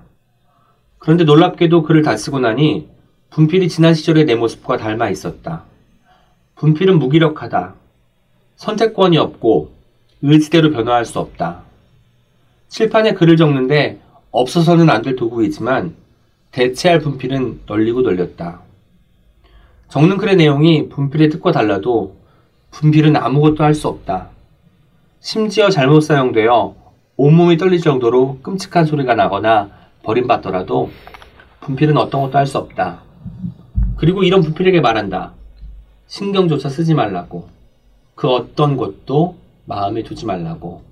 그런데 놀랍게도 글을 다 쓰고 나니 분필이 지난 시절의 내 모습과 닮아 있었다. 분필은 무기력하다. 선택권이 없고 의지대로 변화할 수 없다. 칠판에 글을 적는데 없어서는 안 될 도구이지만 대체할 분필은 널리고 널렸다. 적는 글의 내용이 분필의 뜻과 달라도 분필은 아무것도 할 수 없다. 심지어 잘못 사용되어 온몸이 떨릴 정도로 끔찍한 소리가 나거나 버림받더라도 분필은 어떤 것도 할 수 없다. 그리고 이런 분필에게 말한다. 신경조차 쓰지 말라고. 그 어떤 것도 마음에 두지 말라고.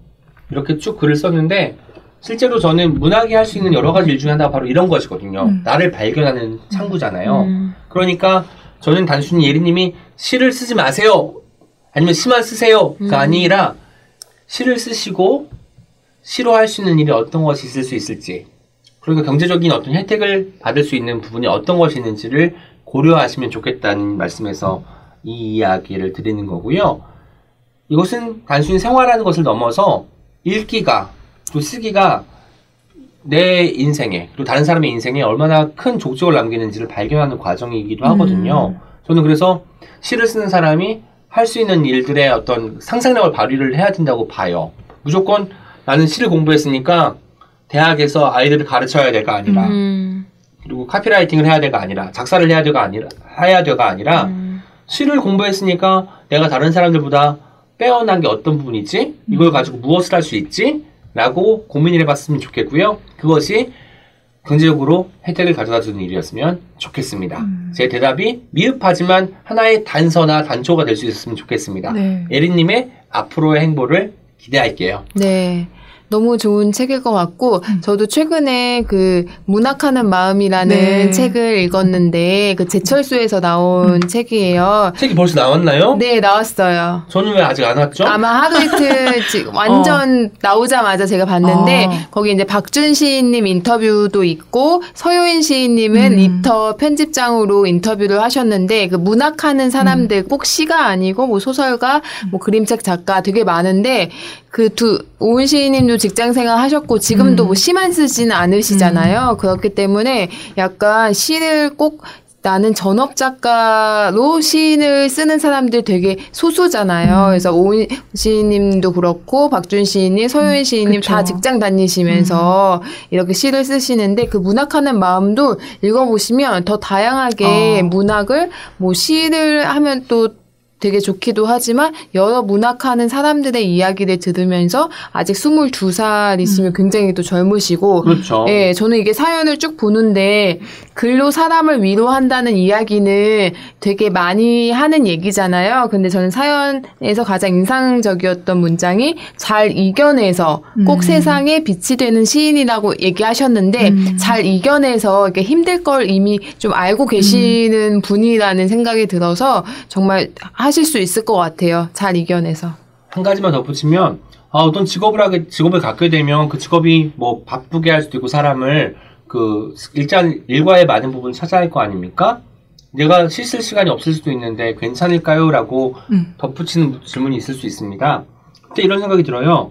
이렇게 쭉 글을 썼는데 실제로 저는 문학이 할 수 있는 여러 가지 일 중에 하나가 바로 이런 것이거든요. 음. 나를 발견하는 창구잖아요. 음. 그러니까 저는 단순히 예리님이 시를 쓰지 마세요. 아니면 시만 쓰세요가 음. 아니라 시를 쓰시고 시로 할 수 있는 일이 어떤 것이 있을 수 있을지 그러니까 경제적인 어떤 혜택을 받을 수 있는 부분이 어떤 것이 있는지를 고려하시면 좋겠다는 말씀에서 이 이야기를 드리는 거고요. 이것은 단순히 생활하는 것을 넘어서 읽기가 또 쓰기가 내 인생에 그리고 다른 사람의 인생에 얼마나 큰 족적을 남기는지를 발견하는 과정이기도 하거든요. 저는 그래서 시를 쓰는 사람이 할 수 있는 일들의 어떤 상상력을 발휘를 해야 된다고 봐요. 무조건 나는 시를 공부했으니까 대학에서 아이들을 가르쳐야 될가 아니라 음. 그리고 카피라이팅을 해야 될가 아니라 작사를 해야 될가 아니라 해야 될가 아니라 음. 시를 공부했으니까 내가 다른 사람들보다 빼어난 게 어떤 부분이지? 이걸 가지고 무엇을 할 수 있지? 라고 고민을 해봤으면 좋겠고요. 그것이 경제적으로 혜택을 가져다 주는 일이었으면 좋겠습니다. 음. 제 대답이 미흡하지만 하나의 단서나 단초가 될 수 있었으면 좋겠습니다. 네. 에리님의 앞으로의 행보를 기대할게요. 네. 너무 좋은 책일 것 같고, 음. 저도 최근에 그 문학하는 마음이라는 네. 책을 읽었는데, 그 제철소에서 나온 음. 책이에요. 책이 벌써 나왔나요? 네, 나왔어요. 저는 왜 아직 안 왔죠? 아마 이틀 (laughs) 지금 완전 나오자마자 제가 봤는데 어. 거기 이제 박준 시인님 인터뷰도 있고 서효인 시인님은 음. 리터 편집장으로 인터뷰를 하셨는데 그 문학하는 사람들 꼭 시가 아니고 뭐 소설가 뭐 그림책 작가 되게 많은데 그두 오은 시인님도 직장 생활 하셨고 지금도 음. 뭐 시만 쓰지는 않으시잖아요. 그렇기 때문에 약간 시를 꼭 나는 전업 작가로 시인을 쓰는 사람들 되게 소수잖아요. 음. 그래서 오은 시인님도 그렇고 박준 시인님, 서효인 시인님 그쵸. 다 직장 다니시면서 이렇게 시를 쓰시는데 그 문학하는 마음도 읽어보시면 더 다양하게 어. 문학을 뭐 시를 하면 또 되게 좋기도 하지만 여러 문학하는 사람들의 이야기를 들으면서 아직 22살이시면 굉장히 또 젊으시고 그렇죠. 예, 저는 이게 사연을 쭉 보는데 글로 사람을 위로한다는 이야기는 되게 많이 하는 얘기잖아요. 근데 저는 사연에서 가장 인상적이었던 문장이 잘 이겨내서 꼭 음. 세상에 빛이 되는 시인이라고 얘기하셨는데 음. 잘 이겨내서 이렇게 힘들 걸 이미 좀 알고 계시는 분이라는 생각이 들어서 정말 하실 수 있을 것 같아요. 잘 이겨내서. 한 가지만 덧붙이면 아, 어떤 직업을 하게 직업을 갖게 되면 그 직업이 뭐 바쁘게 할 수도 있고 사람을 그 일단 일과의 많은 부분을 찾아야 할 거 아닙니까? 내가 씻을 시간이 없을 수도 있는데 괜찮을까요? 라고 음. 덧붙이는 질문이 있을 수 있습니다. 그때 이런 생각이 들어요.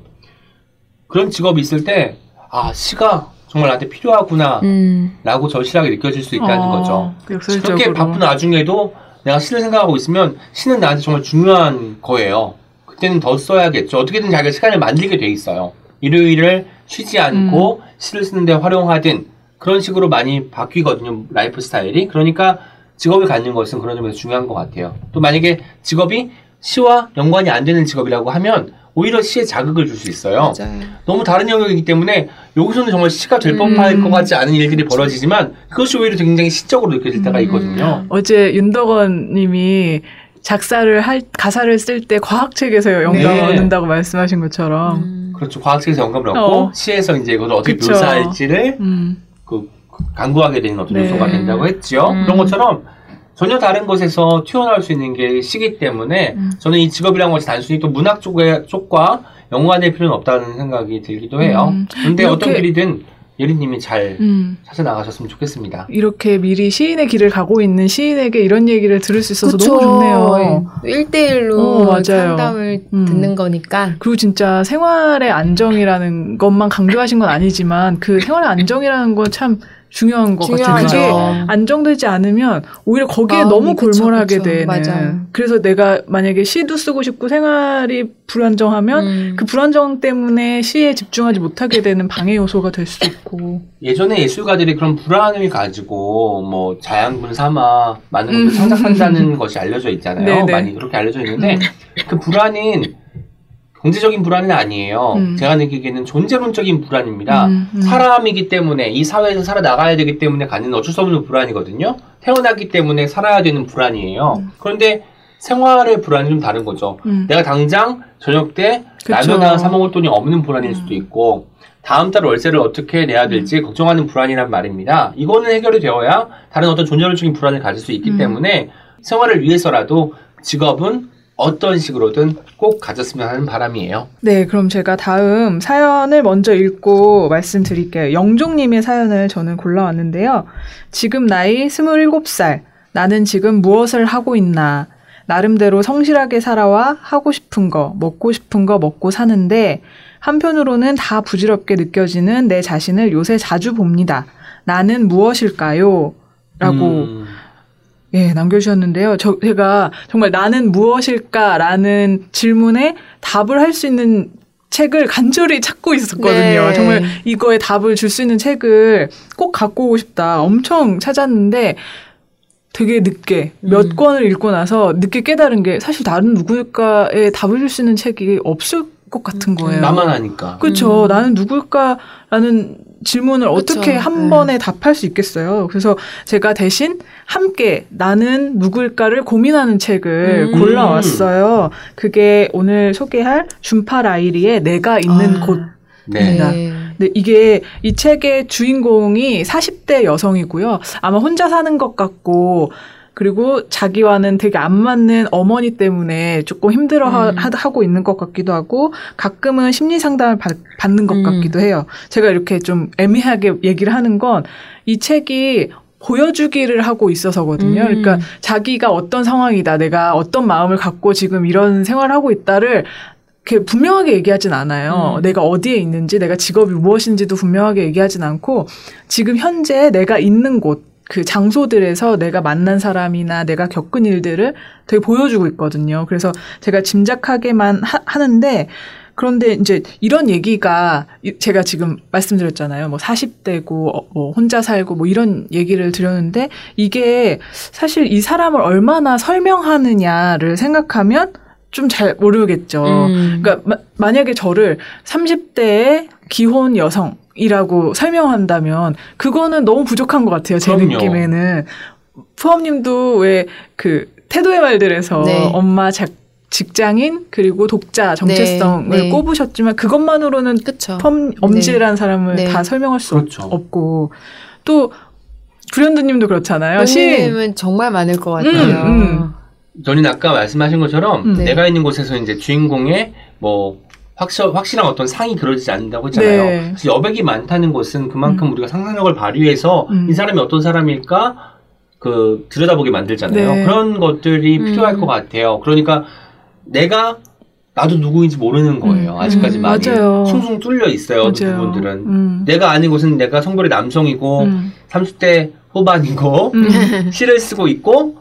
그런 직업이 있을 때, 아, 시가 정말 나한테 필요하구나, 음. 라고 절실하게 느껴질 수 있다는 어, 거죠. 역설적으로. 그렇게 바쁜 와중에도 내가 시를 생각하고 있으면 시는 나한테 정말 중요한 거예요. 그때는 더 써야겠죠. 어떻게든 자기가 시간을 만들게 돼 있어요. 일요일을 쉬지 않고 시를 쓰는데 활용하든 그런 식으로 많이 바뀌거든요. 라이프 스타일이. 그러니까 직업을 갖는 것은 그런 점에서 중요한 것 같아요. 또 만약에 직업이 시와 연관이 안 되는 직업이라고 하면 오히려 시에 자극을 줄 수 있어요. 맞아요. 너무 다른 영역이기 때문에 여기서는 정말 시가 될 법할 음. 것 같지 않은 일들이 벌어지지만 그것이 오히려 굉장히 시적으로 느껴질 때가 음. 있거든요. 어제 윤덕원 님이 작사를 할 가사를 쓸 때 과학책에서 영감을 네. 얻는다고 말씀하신 것처럼 음. 그렇죠. 과학책에서 영감을 얻고 어. 시에서 이제 이걸 어떻게 그쵸. 묘사할지를 음. 그 강구하게 되는 어떤 네. 요소가 된다고 했죠. 음. 그런 것처럼 전혀 다른 곳에서 튀어나올 수 있는 게 시기 때문에 음. 저는 이 직업이란 것이 단순히 또 문학 쪽의 쪽과 연관될 필요는 없다는 생각이 들기도 해요. 음. 그런데 이렇게- 어떤 길이든 예린님이 잘 음. 찾아 나가셨으면 좋겠습니다. 이렇게 미리 시인의 길을 가고 있는 시인에게 이런 얘기를 들을 수 있어서 그쵸. 너무 좋네요. 1대1로 어, 맞아요. 상담을 음. 듣는 거니까. 그리고 진짜 생활의 안정이라는 것만 강조하신 건 아니지만 그 생활의 안정이라는 건 참 중요한 것 같아요. 안정되지 않으면 오히려 거기에 마음이 너무 그쵸, 골몰하게 그쵸. 되는. 맞아요. 그래서 내가 만약에 시도 쓰고 싶고 생활이 불안정하면 음. 그 불안정 때문에 시에 집중하지 못하게 되는 방해 요소가 될 수 있고. 예전에 예술가들이 그런 불안을 가지고 뭐 자양분 삼아 많은 것을 음. 창작한다는 (laughs) 것이 알려져 있잖아요. 네네. 많이 그렇게 알려져 있는데 음. 그 불안은 경제적인 불안은 아니에요. 음. 제가 느끼기에는 존재론적인 불안입니다. 음, 음. 사람이기 때문에 이 사회에서 살아나가야 되기 때문에 갖는 어쩔 수 없는 불안이거든요. 태어났기 때문에 살아야 되는 불안이에요. 음. 그런데 생활의 불안이 좀 다른 거죠. 음. 내가 당장 저녁 때. 라면 하나 사 먹을 돈이 없는 불안일 음. 수도 있고 다음 달 월세를 어떻게 내야 될지 걱정하는 불안이란 말입니다. 이거는 해결이 되어야 다른 어떤 존재론적인 불안을 가질 수 있기 음. 때문에 생활을 위해서라도 직업은 어떤 식으로든 꼭 가졌으면 하는 바람이에요. 네, 그럼 제가 다음 사연을 먼저 읽고 말씀드릴게요. 영종님의 사연을 저는 골라왔는데요. 지금 나이 27살. 나는 지금 무엇을 하고 있나. 나름대로 성실하게 살아와 하고 싶은 거, 먹고 싶은 거 먹고 사는데, 한편으로는 다 부질없게 느껴지는 내 자신을 요새 자주 봅니다. 나는 무엇일까요? 라고 음, 예, 남겨주셨는데요. 저, 제가 정말 나는 무엇일까라는 질문에 답을 할 수 있는 책을 간절히 찾고 있었거든요. 네. 정말 이거에 답을 줄 수 있는 책을 꼭 갖고 오고 싶다. 엄청 찾았는데 되게 늦게 몇 음. 권을 읽고 나서 늦게 깨달은 게 사실 나는 누구일까에 답을 줄 수 있는 책이 없을 것 같은 거예요. 나만 하니까. 그렇죠. 음. 나는 누굴까라는 질문을 그쵸. 어떻게 한 네. 번에 답할 수 있겠어요. 그래서 제가 대신 함께 나는 누굴까를 고민하는 책을 음. 골라왔어요. 그게 오늘 소개할 준파 라이리의 내가 있는 아. 곳. 네. 네. 근데 이게 이 책의 주인공이 40대 여성이고요. 아마 혼자 사는 것 같고 그리고 자기와는 되게 안 맞는 어머니 때문에 조금 힘들어 하- 음. 하고 있는 것 같기도 하고 가끔은 심리 상담을 받, 받는 것 음. 같기도 해요. 제가 이렇게 좀 애매하게 얘기를 하는 건 이 책이 보여주기를 하고 있어서거든요. 음. 그러니까 자기가 어떤 상황이다, 내가 어떤 마음을 갖고 지금 이런 생활을 하고 있다를 이렇게 분명하게 얘기하진 않아요. 음. 내가 어디에 있는지, 내가 직업이 무엇인지도 분명하게 얘기하진 않고, 지금 현재 내가 있는 곳, 그 장소들에서 내가 만난 사람이나 내가 겪은 일들을 되게 보여주고 있거든요. 그래서 제가 짐작하게만 하, 는데 그런데 이제 이런 얘기가 이- 제가 지금 말씀드렸잖아요. 뭐 40대고 어, 뭐 혼자 살고 뭐 이런 얘기를 드렸는데 이게 사실 이 사람을 얼마나 설명하느냐를 생각하면 좀잘 모르겠죠. 음. 그러니까 마- 만약에 저를 30대의 기혼 여성 이라고 설명한다면 그거는 너무 부족한 것 같아요. 제 그럼요. 느낌에는 푸엄님도 왜 그 태도의 말들에서 네. 엄마 작 직장인 그리고 독자 정체성을 네, 네. 꼽으셨지만 그것만으로는 그쵸. 펌 엄지라는 사람을 네. 다 설명할 수 그렇죠. 없고 또 불현듯님도 그렇잖아요. 시인 선생님은 정말 많을 것 같아요. 음, 음. 저는 아까 말씀하신 것처럼 음. 네. 내가 있는 곳에서 이제 주인공의 뭐 확실, 확실한 어떤 상이 그려지지 않는다고 했잖아요. 네. 그래서 여백이 많다는 것은 그만큼 우리가 상상력을 발휘해서 음. 이 사람이 어떤 사람일까 그 들여다보게 만들잖아요. 네. 그런 것들이 음. 필요할 것 같아요. 그러니까 내가 나도 누구인지 모르는 거예요. 음. 아직까지 음, 많이 맞아요. 숭숭 뚫려 있어요. 그. 부분들은 음. 내가 아는 곳은 내가 성별이 남성이고 음. 30대 후반이고 음. (laughs) 시를 쓰고 있고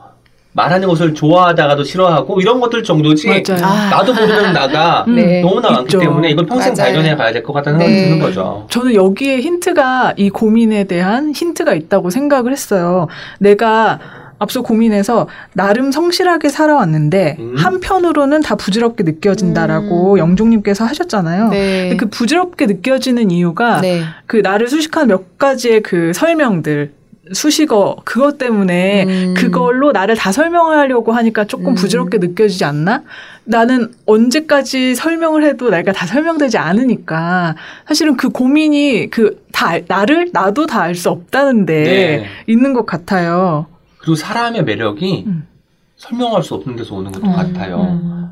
말하는 것을 좋아하다가도 싫어하고 이런 것들 정도지. 맞아요. 아. 나도 모르는 나가 (laughs) 음. 네. 너무나 많기 있죠. 때문에 이걸 평생 맞아요. 발견해 가야 될 것 같다는 생각이 네. 드는 거죠. 저는 여기에 힌트가 이 고민에 대한 힌트가 있다고 생각을 했어요. 내가 앞서 고민해서 나름 성실하게 살아왔는데 음. 한편으로는 다 부질없게 느껴진다라고 음. 영종님께서 하셨잖아요. 네. 근데 그 부질없게 느껴지는 이유가 네. 그 나를 수식한 몇 가지의 그 설명들 수식어 그것 때문에 음. 그걸로 나를 다 설명하려고 하니까 조금 음. 부질없게 느껴지지 않나? 나는 언제까지 설명을 해도 내가 다 설명되지 않으니까 사실은 그 고민이 그 다 나를 나도 다 알 수 없다는데 네. 있는 것 같아요. 그리고 사람의 매력이 음. 설명할 수 없는 데서 오는 것도 음, 같아요. 음.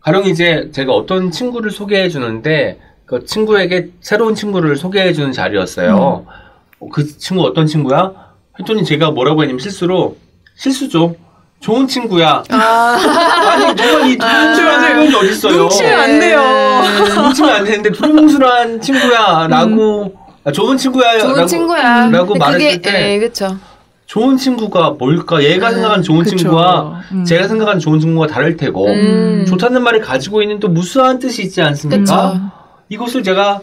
가령 이제 제가 어떤 친구를 소개해 주는데 그 친구에게 새로운 친구를 소개해 주는 자리였어요. 어, 그 친구 어떤 친구야? 했더니 제가 뭐라고 했냐면 실수로 실수죠. 좋은 친구야. 아. 아니 누가 이 두루뭉술한 친구가 어딨어요? 눈치면 안 돼요. 뭉치면 안 되는데 두루뭉술한 친구야라고 아, 좋은 친구야. 좋은 친구야. 라고 근데 말했을 그게, 때 예, 그쵸. 좋은 친구가 뭘까? 얘가 음, 생각하는 좋은 그쵸. 친구와 음. 제가 생각하는 좋은 친구가 다를 테고 음. 좋다는 말이 가지고 있는 또 무수한 뜻이 있지 않습니까? 그쵸. 이것을 제가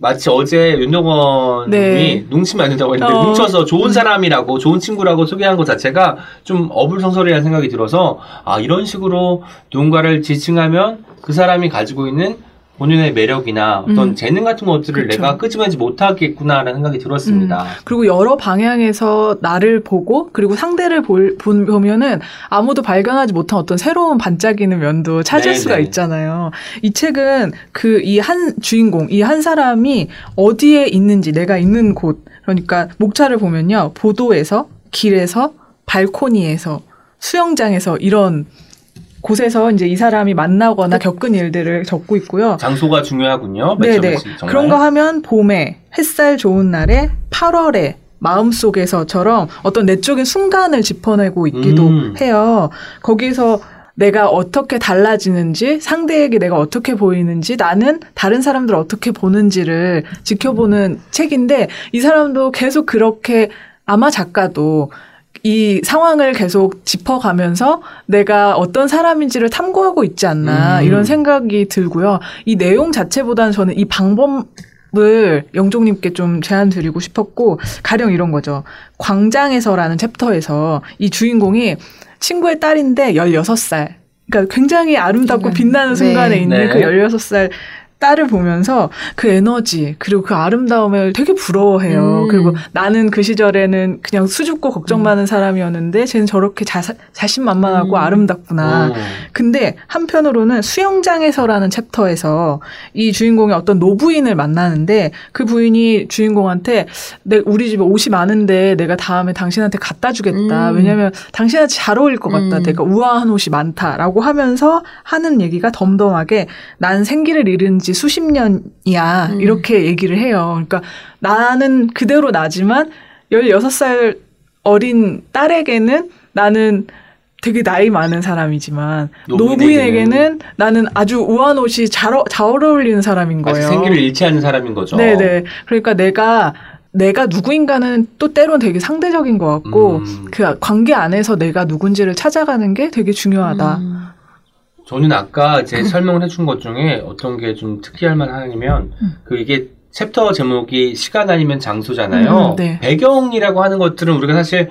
마치 어제 윤정원님이 네. 뭉치면 안 된다고 했는데 어. 뭉쳐서 좋은 사람이라고 좋은 친구라고 소개한 것 자체가 좀 어불성설이라는 생각이 들어서 아 이런 식으로 누군가를 지칭하면 그 사람이 가지고 있는 본인의 매력이나 어떤 음. 재능 같은 것들을 그쵸. 내가 끄집어내지 못하겠구나라는 생각이 들었습니다. 그리고 여러 방향에서 나를 보고 그리고 상대를 볼, 본- 보면은 아무도 발견하지 못한 어떤 새로운 반짝이는 면도 찾을 네, 수가 네. 있잖아요. 이 책은 그 이 한 주인공, 이 한 사람이 어디에 있는지 내가 있는 곳, 그러니까 목차를 보면요. 보도에서, 길에서, 발코니에서, 수영장에서 이런 곳에서 이제 이 사람이 만나거나 겪은 일들을 적고 있고요. 장소가 중요하군요. 맨 네네. 그런 거 하면 봄에, 햇살 좋은 날에, 8월에, 마음속에서처럼 어떤 내적인 순간을 짚어내고 있기도 음. 해요. 거기서 내가 어떻게 달라지는지, 상대에게 내가 어떻게 보이는지, 나는 다른 사람들 어떻게 보는지를 지켜보는 책인데, 이 사람도 계속 그렇게 아마 작가도 이 상황을 계속 짚어가면서 내가 어떤 사람인지를 탐구하고 있지 않나 음. 이런 생각이 들고요. 이 내용 자체보다는 저는 이 방법을 영종님께 좀 제안 드리고 싶었고 가령 이런 거죠. 광장에서라는 챕터에서 이 주인공이 친구의 딸인데 16살. 그러니까 굉장히 아름답고 음. 빛나는 순간에 네. 있는 네. 그 16살 딸을 보면서 그 에너지 그리고 그 아름다움을 되게 부러워해요. 음. 그리고 나는 그 시절에는 그냥 수줍고 걱정 많은 사람이었는데 쟤는 저렇게 자, 자신만만하고 음. 아름답구나. 어. 근데 한편으로는 수영장에서라는 챕터에서 이 주인공이 어떤 노부인을 만나는데 그 부인이 주인공한테 내 우리 집에 옷이 많은데 내가 다음에 당신한테 갖다 주겠다. 음. 왜냐면 당신한테 잘 어울릴 것 같다. 음. 내가 우아한 옷이 많다라고 하면서 하는 얘기가 덤덤하게 난 생기를 잃은 지 수십 년이야. 음. 이렇게 얘기를 해요. 그러니까 나는 그대로 나지만 16살 어린 딸에게는 나는 되게 나이 많은 사람이지만 노부인에게는 노부인에게는 나는 아주 우아한 옷이 잘, 어, 잘 어울리는 사람인 거예요. 생기를 잃지 않는 사람인 거죠. 네네. 그러니까 내가 내가 누구인가는 또 때론 되게 상대적인 것 같고 음. 그 관계 안에서 내가 누군지를 찾아가는 게 되게 중요하다. 음. 저는 아까 제 설명을 해준 것 중에 어떤 게 좀 특이할 만하냐면 음. 그 이게 챕터 제목이 시간 아니면 장소잖아요. 음, 네. 배경이라고 하는 것들은 우리가 사실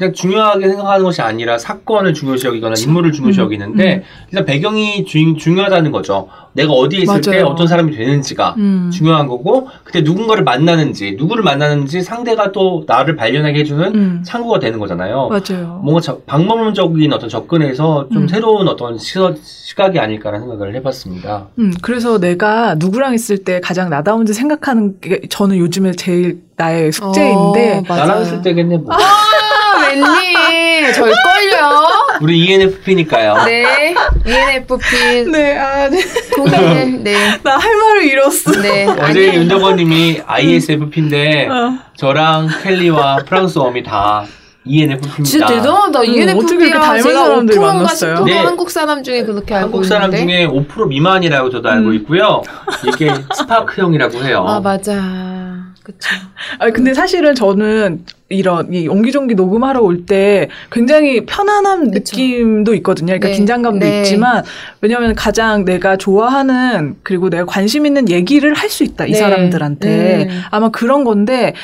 그냥 중요하게 생각하는 것이 아니라 사건을 중요시 여기거나 인물을 중요시 음, 여기는데 음. 일단 배경이 주, 중요하다는 거죠. 내가 어디에 있을 때 맞아요. 어떤 사람이 되는지가 음. 중요한 거고 그때 누군가를 만나는지 누구를 만나는지 상대가 또 나를 발견하게 해주는 음. 창구가 되는 거잖아요. 맞아요. 뭔가 저- 방법론적인 어떤 접근에서 좀 음. 새로운 어떤 시각, 시각이 아닐까라는 생각을 해봤습니다. 음, 그래서 내가 누구랑 있을 때 가장 나다운지 생각하는 게 저는 요즘에 제일 나의 숙제인데 어. 나랑 쓸 때겠네 뭐. 아, 웬일. 절걸요. 우리 E ENFP니까요. 네. ENFP. 네, 아, 네. 공감을, 네. 나 할 말을 잃었어. 네. 어제 아니, 윤덕원님이 ISFP인데 어. 저랑 켈리와 프랑스어미 다 E ENFP입니다. 진짜 대단하다. 어떻게 이렇게 ENFP야. 닮은 제가 사람들이 5%인가 만났어요? 10% 네. 한국 사람 중에 그렇게 알고 한국 사람 있는데. 중에 5% 미만이라고 저도 알고 음. 있고요. 이게 스파크 형이라고 해요. 아, 맞아. 그쵸. 아 근데 사실은 저는 이런 이 옹기종기 녹음하러 올 때 굉장히 편안한 그쵸. 느낌도 있거든요. 그러니까 네. 긴장감도 네. 있지만 왜냐하면 가장 내가 좋아하는 그리고 내가 관심 있는 얘기를 할 수 있다 이 네. 사람들한테 네. 아마 그런 건데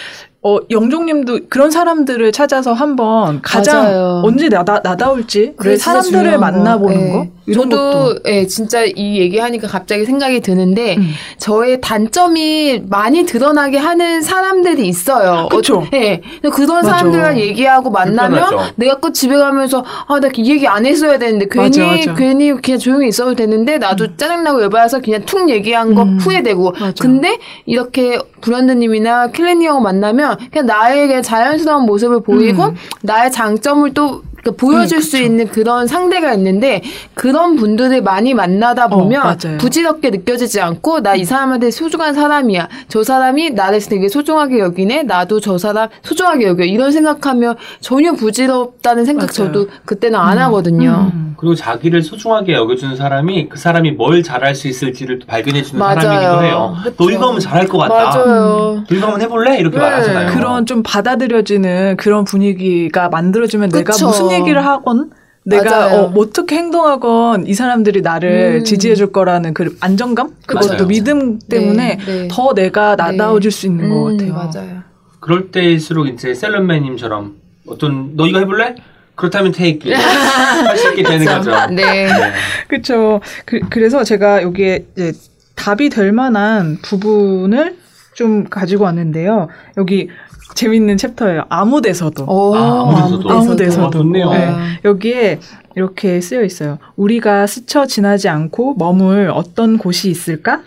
어 영종님도 그런 사람들을 찾아서 한번 가장 맞아요. 언제 나다 나다올지 그게 진짜 사람들을 만나보는 거. 거 예. 이런 저도 것도 예, 진짜 이 얘기하니까 갑자기 생각이 드는데 음. 저의 단점이 많이 드러나게 하는 사람들이 있어요. 그쵸. 어, 예. 그런 맞아. 사람들이랑 얘기하고 만나면 불편하죠. 내가 꼭 집에 가면서 아, 나 이 얘기 안 했어야 되는데 괜히 맞아, 맞아. 괜히 그냥 조용히 있어도 되는데 나도 짜증나고 열받아서 그냥 툭 얘기한 거 음. 후회되고. 맞아. 근데 이렇게 브랜드님이나 킬레니 형 만나면 그냥 그냥 자연스러운 모습을 보이고 음. 나의 장점을 또 이렇게 보여줄 음, 수. 있는 그런 상대가 있는데 그런 분들을 많이 만나다 보면 맞아요. 부질없게 느껴지지 않고 나 이 사람한테 소중한 사람이야. 저 사람이 나를 되게 소중하게 여기네. 나도 저 사람 소중하게 여겨. 이런 생각하면 전혀 부질없다는 생각 맞아요. 저도 그때는 안 하거든요. 음. 그리고 자기를 소중하게 여겨주는 사람이 그 사람이 뭘 잘할 수 있을지를 또 발견해주는 맞아요. 사람이기도 해요. 그쵸. 너 이거 하면 잘할 것 같다. 맞아요. 너 이거 한번 해볼래? 이렇게 네. 말하잖아요. 그런 좀 받아들여지는 그런 분위기가 만들어지면 내가 그쵸. 무슨 얘기를 하건 내가. 어, 어떻게 행동하건 이 사람들이 나를 음. 지지해 줄 거라는 그 안정감 그것도 맞아요. 믿음 때문에 네, 네. 더 내가 나다워질 수 있는 것 음, 같아요. 맞아요. 그럴 때일수록 이제 셀럽맨님처럼 어떤 너 이거 해볼래? 그렇다면 테이크 (laughs) 할수 있게 되는 거죠. 네. 네. 그렇죠. 그, 그래서 제가 여기에 이제 답이 될 만한 부분을 좀 가지고 왔는데요. 여기 재밌는 챕터예요. 아무 데서도. 오, 아, 아무 데서도. 아무 데서도. 어, 좋네요. 네. 와. 여기에 이렇게 쓰여 있어요. 우리가 스쳐 지나지 않고 머물 어떤 곳이 있을까?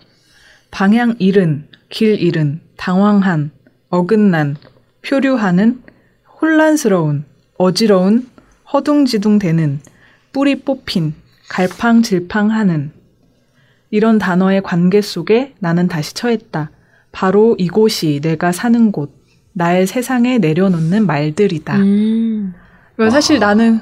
방향 잃은, 길 잃은, 당황한, 어긋난, 표류하는, 혼란스러운, 어지러운, 허둥지둥대는, 뿌리 뽑힌, 갈팡질팡하는. 이런 단어의 관계 속에 나는 다시 처했다. 바로 이곳이 내가 사는 곳, 나의 세상에 내려놓는 말들이다. 음, 그러니까 사실 나는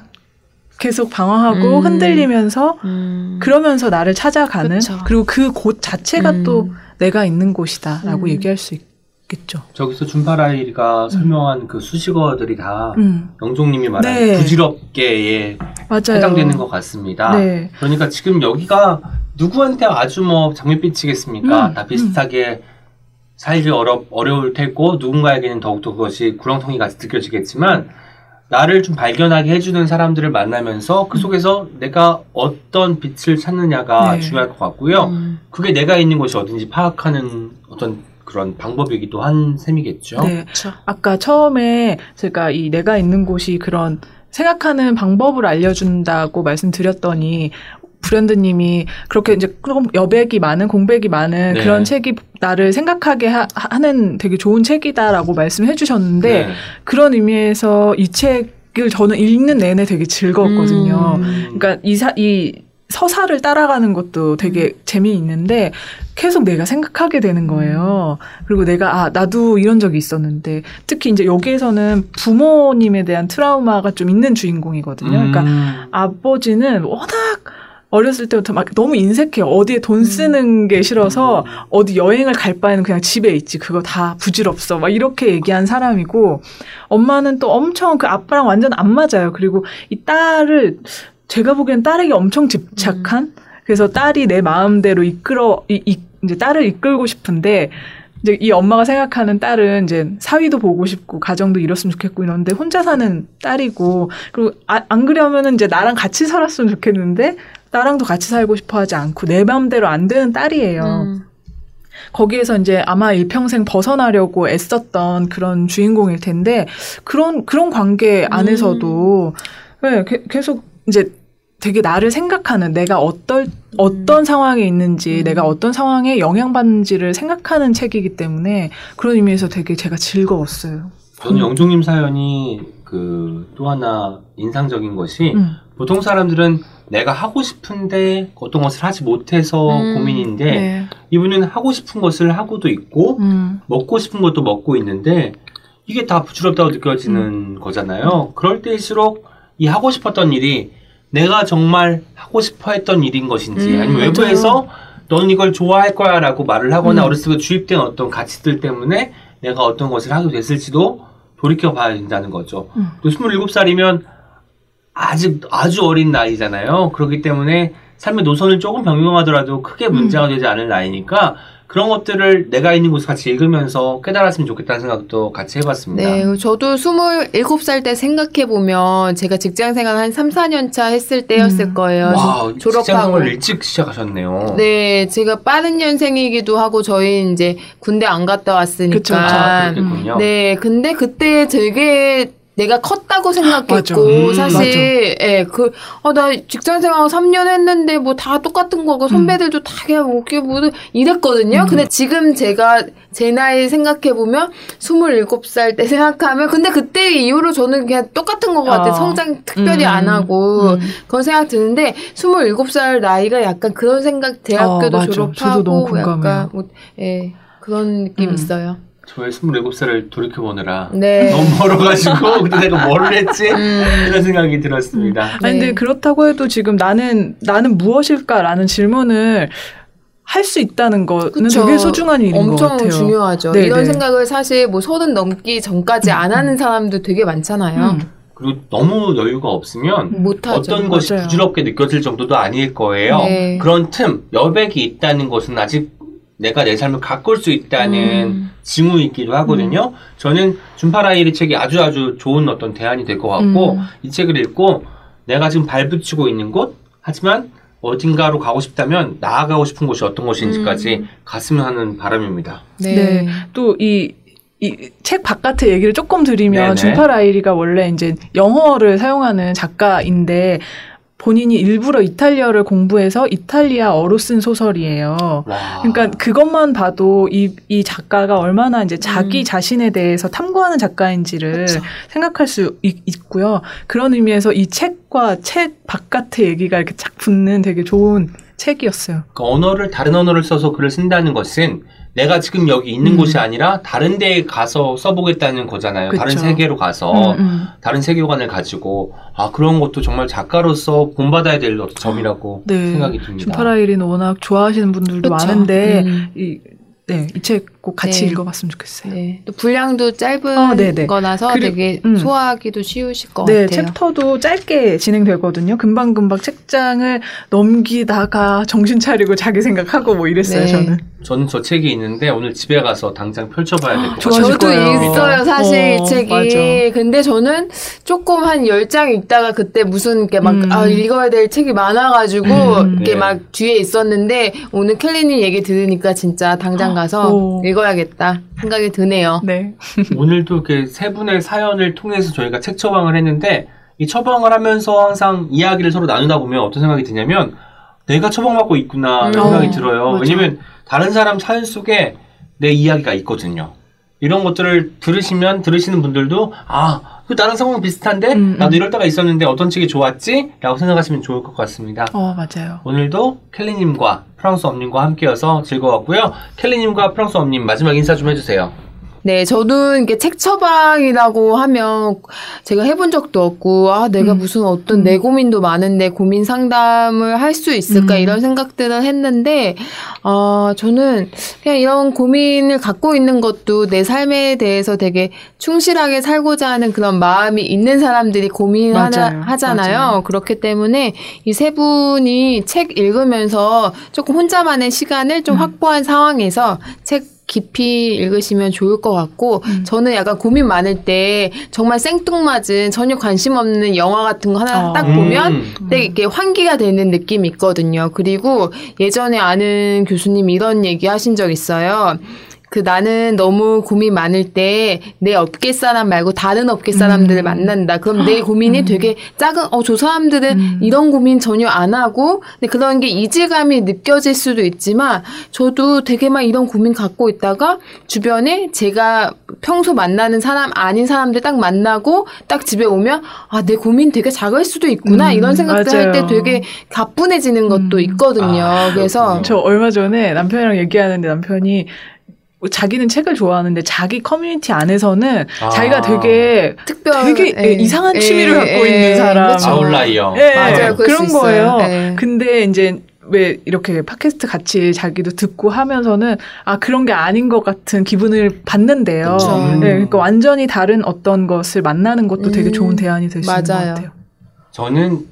계속 방황하고 음. 흔들리면서 음. 그러면서 나를 찾아가는 그쵸. 그리고 그 곳 자체가 음. 또 내가 있는 곳이다라고 음. 얘기할 수 있겠죠. 저기서 준파라이가 설명한 그 수식어들이 다 음, 영종님이 말한 네. 부질없게에 맞아요. 해당되는 것 같습니다. 네. 그러니까 지금 여기가 누구한테 아주 뭐 장밋빛이겠습니까? 음, 다 비슷하게 살기 어려, 어려울 테고 누군가에게는 더욱더 그것이 구렁텅이 같이 느껴지겠지만 나를 좀 발견하게 해주는 사람들을 만나면서 그 속에서 내가 어떤 빛을 찾느냐가 네. 중요할 것 같고요. 음. 그게 내가 있는 곳이 어딘지 파악하는 어떤 그런 방법이기도 한 셈이겠죠. 네. 그쵸. 아까 처음에 제가 이 내가 있는 곳이 그런 생각하는 방법을 알려준다고 말씀드렸더니 브랜드님이 그렇게 이제 그럼 여백이 많은 공백이 많은 네. 그런 책이 나를 생각하게 하, 는 되게 좋은 책이다라고 말씀해 주셨는데 네. 그런 의미에서 이 책을 저는 읽는 내내 되게 즐거웠거든요. 음. 그러니까 이, 사, 이 서사를 따라가는 것도 되게 재미있는데 계속 내가 생각하게 되는 거예요. 그리고 내가 아 나도 이런 적이 있었는데 특히 이제 여기에서는 부모님에 대한 트라우마가 좀 있는 주인공이거든요. 그러니까 음. 아버지는 워낙 어렸을 때부터 막 너무 인색해요. 어디에 돈 쓰는 게 싫어서 어디 여행을 갈 바에는 그냥 집에 있지. 그거 다 부질없어. 막 이렇게 얘기한 사람이고 엄마는 또 엄청 그 아빠랑 완전 안 맞아요. 그리고 이 딸을 제가 보기엔 딸에게 엄청 집착한 그래서 딸이 내 마음대로 이끌어 이, 이, 이제 딸을 이끌고 싶은데 이제 이 엄마가 생각하는 딸은 이제 사위도 보고 싶고 가정도 이뤘으면 좋겠고 이런데 혼자 사는 딸이고 그리고 아, 안 그러면은 이제 나랑 같이 살았으면 좋겠는데 나랑도 같이 살고 싶어 하지 않고 내 마음대로 안 되는 딸이에요. 음. 거기에서 이제 아마 일평생 벗어나려고 애썼던 그런 주인공일 텐데 그런 그런 관계 안에서도 네, 게- 계속 이제 되게 나를 생각하는 내가 어떨 어떤 상황에 있는지 음. 내가 어떤 상황에 영향받는지를 생각하는 책이기 때문에 그런 의미에서 되게 제가 즐거웠어요. 저는 영종님 사연이 그 또 하나 인상적인 것이 음. 보통 사람들은 내가 하고 싶은데 어떤 것을 하지 못해서 음, 고민인데 네. 이분은 하고 싶은 것을 하고도 있고 음. 먹고 싶은 것도 먹고 있는데 이게 다 부질없다고 느껴지는 음. 거잖아요. 그럴 때일수록 이 하고 싶었던 일이 내가 정말 하고 싶어 했던 일인 것인지 음, 아니면. 외부에서 너는 이걸 좋아할 거야 라고 말을 하거나 음. 어렸을 때 주입된 어떤 가치들 때문에 내가 어떤 것을 하게 됐을지도 돌이켜 봐야 된다는 거죠. 음. 또 27살이면 아직 아주 어린 나이잖아요. 그렇기 때문에 삶의 노선을 조금 변경하더라도 크게 문제가 되지 않을 나이니까 그런 것들을 내가 있는 곳을 같이 읽으면서 깨달았으면 좋겠다는 생각도 같이 해봤습니다. 네, 저도 27살 때 생각해보면 제가 직장 생활 한 3, 4년 차 했을 때였을 음. 거예요. 와, 조- 직장생활 일찍 시작하셨네요. 네, 제가 빠른 년생이기도 하고 저희 이제 군대 안 갔다 왔으니까. 그쵸, 그쵸. 아. 네, 근데 그때 되게 내가 컸다고 생각했고. 음, 사실 예, 그 어, 나 직장 생활 3년 했는데 뭐 다 똑같은 거고 선배들도 다 그냥 뭐 이렇게 뭐 이랬거든요. 음. 근데 지금 제가 제 나이 생각해 보면 27살 때 생각하면 근데 그때 이후로 저는 그냥 똑같은 것 같아 요. 어. 성장 특별히 음. 안 하고 음. 그런 생각 드는데 27살 나이가 약간 그런 생각 대학교도 어, 졸업하고. 약간 뭐, 예, 그런 느낌 음. 있어요. 저의 27살을 돌이켜보느라 네. 너무 멀어가지고 (laughs) 그때 내가 뭘 했지? 음. 이런 생각이 들었습니다. 아니 네. 근데 그렇다고 해도 지금 나는 나는 무엇일까라는 질문을 할수 있다는 거는 그쵸. 되게 소중한 일인 것 엄청 같아요. 중요하죠. 네, 이런 네. 생각을 사실 뭐 서른 넘기 전까지 안 하는 사람도 되게 많잖아요. 음. 그리고 너무 여유가 없으면 못하죠. 어떤 것이 맞아요. 부질없게 느껴질 정도도 아닐 거예요. 네. 그런 틈, 여백이 있다는 것은 아직 내가 내 삶을 가꿀 수 있다는 음. 징후이기도 하거든요. 저는 준파라일의 책이 아주 아주 좋은 어떤 대안이 될 것 같고 음. 이 책을 읽고 내가 지금 발붙이고 있는 곳 하지만 어딘가로 가고 싶다면 나아가고 싶은 곳이 어떤 곳인지까지 음. 갔으면 하는 바람입니다. 네. 네. 또이 이책 바깥의 얘기를 조금 드리면 네네. 준파 라이리가 원래 이제 영어를 사용하는 작가인데 본인이 일부러 이탈리아를 공부해서 이탈리아어로 쓴 소설이에요. 와. 그러니까 그것만 봐도 이, 이 작가가 얼마나 이제 자기 음. 자신에 대해서 탐구하는 작가인지를 그쵸. 생각할 수 있, 있고요. 그런 의미에서 이 책과 책 바깥의 얘기가 이렇게 착 붙는 되게 좋은 책이었어요. 그 언어를 다른 언어를 써서 글을 쓴다는 것은 내가 지금 여기 있는 음. 곳이 아니라 다른 데에 가서 써보겠다는 거잖아요. 다른 그쵸. 세계로 가서 음, 음. 다른 세계관을 가지고 아 그런 것도 정말 작가로서 본받아야 될 점이라고 네. 생각이 듭니다. 준파라일은 워낙 좋아하시는 분들도 그쵸. 많은데 음. 이, 네, 이 책 꼭 같이 네. 읽어봤으면 좋겠어요. 네. 또 분량도 짧은 어, 네네. 거라서 그리- 되게 음. 소화하기도 쉬우실 것 네, 같아요. 챕터도 짧게 진행되거든요. 금방금방 책장을 넘기다가 정신 차리고 자기 생각하고 뭐 이랬어요, 네. 저는. 저는 저 책이 있는데 오늘 집에 가서 당장 펼쳐봐야 될 것 같아요. 저도. 있어요, 사실 어, 이 책이. 맞아. 근데 저는 조금 한 10장 읽다가 그때 무슨 게 막, 음. 아, 읽어야 될 책이 많아가지고, 음. 이렇게 네. 막 뒤에 있었는데, 오늘 켈리님 얘기 들으니까 진짜 당장 가서 오. 읽어 야겠다 생각이 드네요. 네. (laughs) 오늘도 이렇게 세 분의 사연을 통해서 저희가 책 처방을 했는데 이 처방을 하면서 항상 이야기를 서로 나누다 보면 어떤 생각이 드냐면 내가 처방받고 있구나 음. 생각이 어, 들어요. 맞아. 왜냐면 다른 사람 사연 속에 내 이야기가 있거든요. 이런 것들을 들으시면 들으시는 분들도 아, 그 나랑 상황 비슷한데 음, 음. 나도 이럴 때가 있었는데 어떤 책이 좋았지? 라고 생각하시면 좋을 것 같습니다. 어, 맞아요. 오늘도 켈리님과 프랑스 엄님과 함께여서 즐거웠고요. 켈리님과 프랑스 엄님 마지막 인사 좀 해주세요. 네, 저도 이게 책 처방이라고 하면 제가 해본 적도 없고, 아, 내가 음. 무슨 어떤 내 고민도 많은데 고민 상담을 할 수 있을까 음. 이런 생각들을 했는데, 어, 저는 그냥 이런 고민을 갖고 있는 것도 내 삶에 대해서 되게 충실하게 살고자 하는 그런 마음이 있는 사람들이 고민하잖아요. 그렇기 때문에 이 세 분이 책 읽으면서 조금 혼자만의 시간을 좀 음. 확보한 상황에서 책 깊이 읽으시면 좋을 것 같고 음. 저는 약간 고민 많을 때 정말 생뚱맞은 전혀 관심 없는 영화 같은 거 하나 어. 딱 보면 음. 되게 이렇게 환기가 되는 느낌이 있거든요. 그리고 예전에 아는 교수님 이런 얘기 하신 적 있어요. 그 나는 너무 고민 많을 때 내 업계 사람 말고 다른 업계 사람들을 음. 만난다. 그럼 내 고민이 음. 되게 작은 어 저 사람들은 음. 이런 고민 전혀 안 하고 근데 그런 게 이질감이 느껴질 수도 있지만 저도 되게 막 이런 고민 갖고 있다가 주변에 제가 평소 만나는 사람 아닌 사람들 딱 만나고 딱 집에 오면 아 내 고민 되게 작을 수도 있구나 음, 이런 생각들 할때 맞아요. 되게 가뿐해지는 것도 음. 있거든요. 아, 그래서. 저 얼마 전에 남편이랑 얘기하는데 남편이 자기는 책을 좋아하는데 자기 커뮤니티 안에서는 아. 자기가 되게 특별 되게 예. 이상한 예, 취미를 갖고 예, 있는 사람. 그쵸. outlier. 예, 맞아요. 그럴 그런. 거예요. 예. 근데 이제 왜 이렇게 팟캐스트 같이 자기도 듣고 하면서는 아 그런 게 아닌 것 같은 기분을 받는데요. 그쵸. 네, 그러니까 완전히 다른 어떤 것을 만나는 것도 되게 음, 좋은 대안이 될 수 있는 것. 같아요. 저는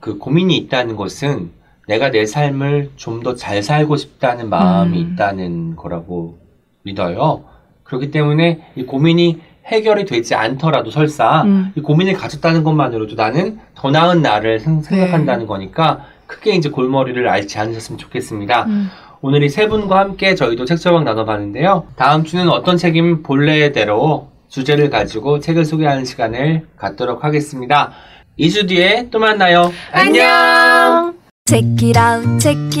그 고민이 있다는 것은 내가 내 삶을 좀 더 잘 살고 싶다는 마음이 음. 있다는 거라고 믿어요. 그렇기 때문에 이 고민이 해결이 되지 않더라도 설사 음. 이 고민을 가졌다는 것만으로도 나는 더 나은 나를 생- 생각한다는 거니까 크게 이제 골머리를 앓지 않으셨으면 좋겠습니다. 음. 오늘 이 세 분과 함께 저희도 책처방 나눠봤는데요. 다음 주는 어떤 책임 본래대로 주제를 가지고 책을 소개하는 시간을 갖도록 하겠습니다. 2주 뒤에 또 만나요. 안녕. Check it out, check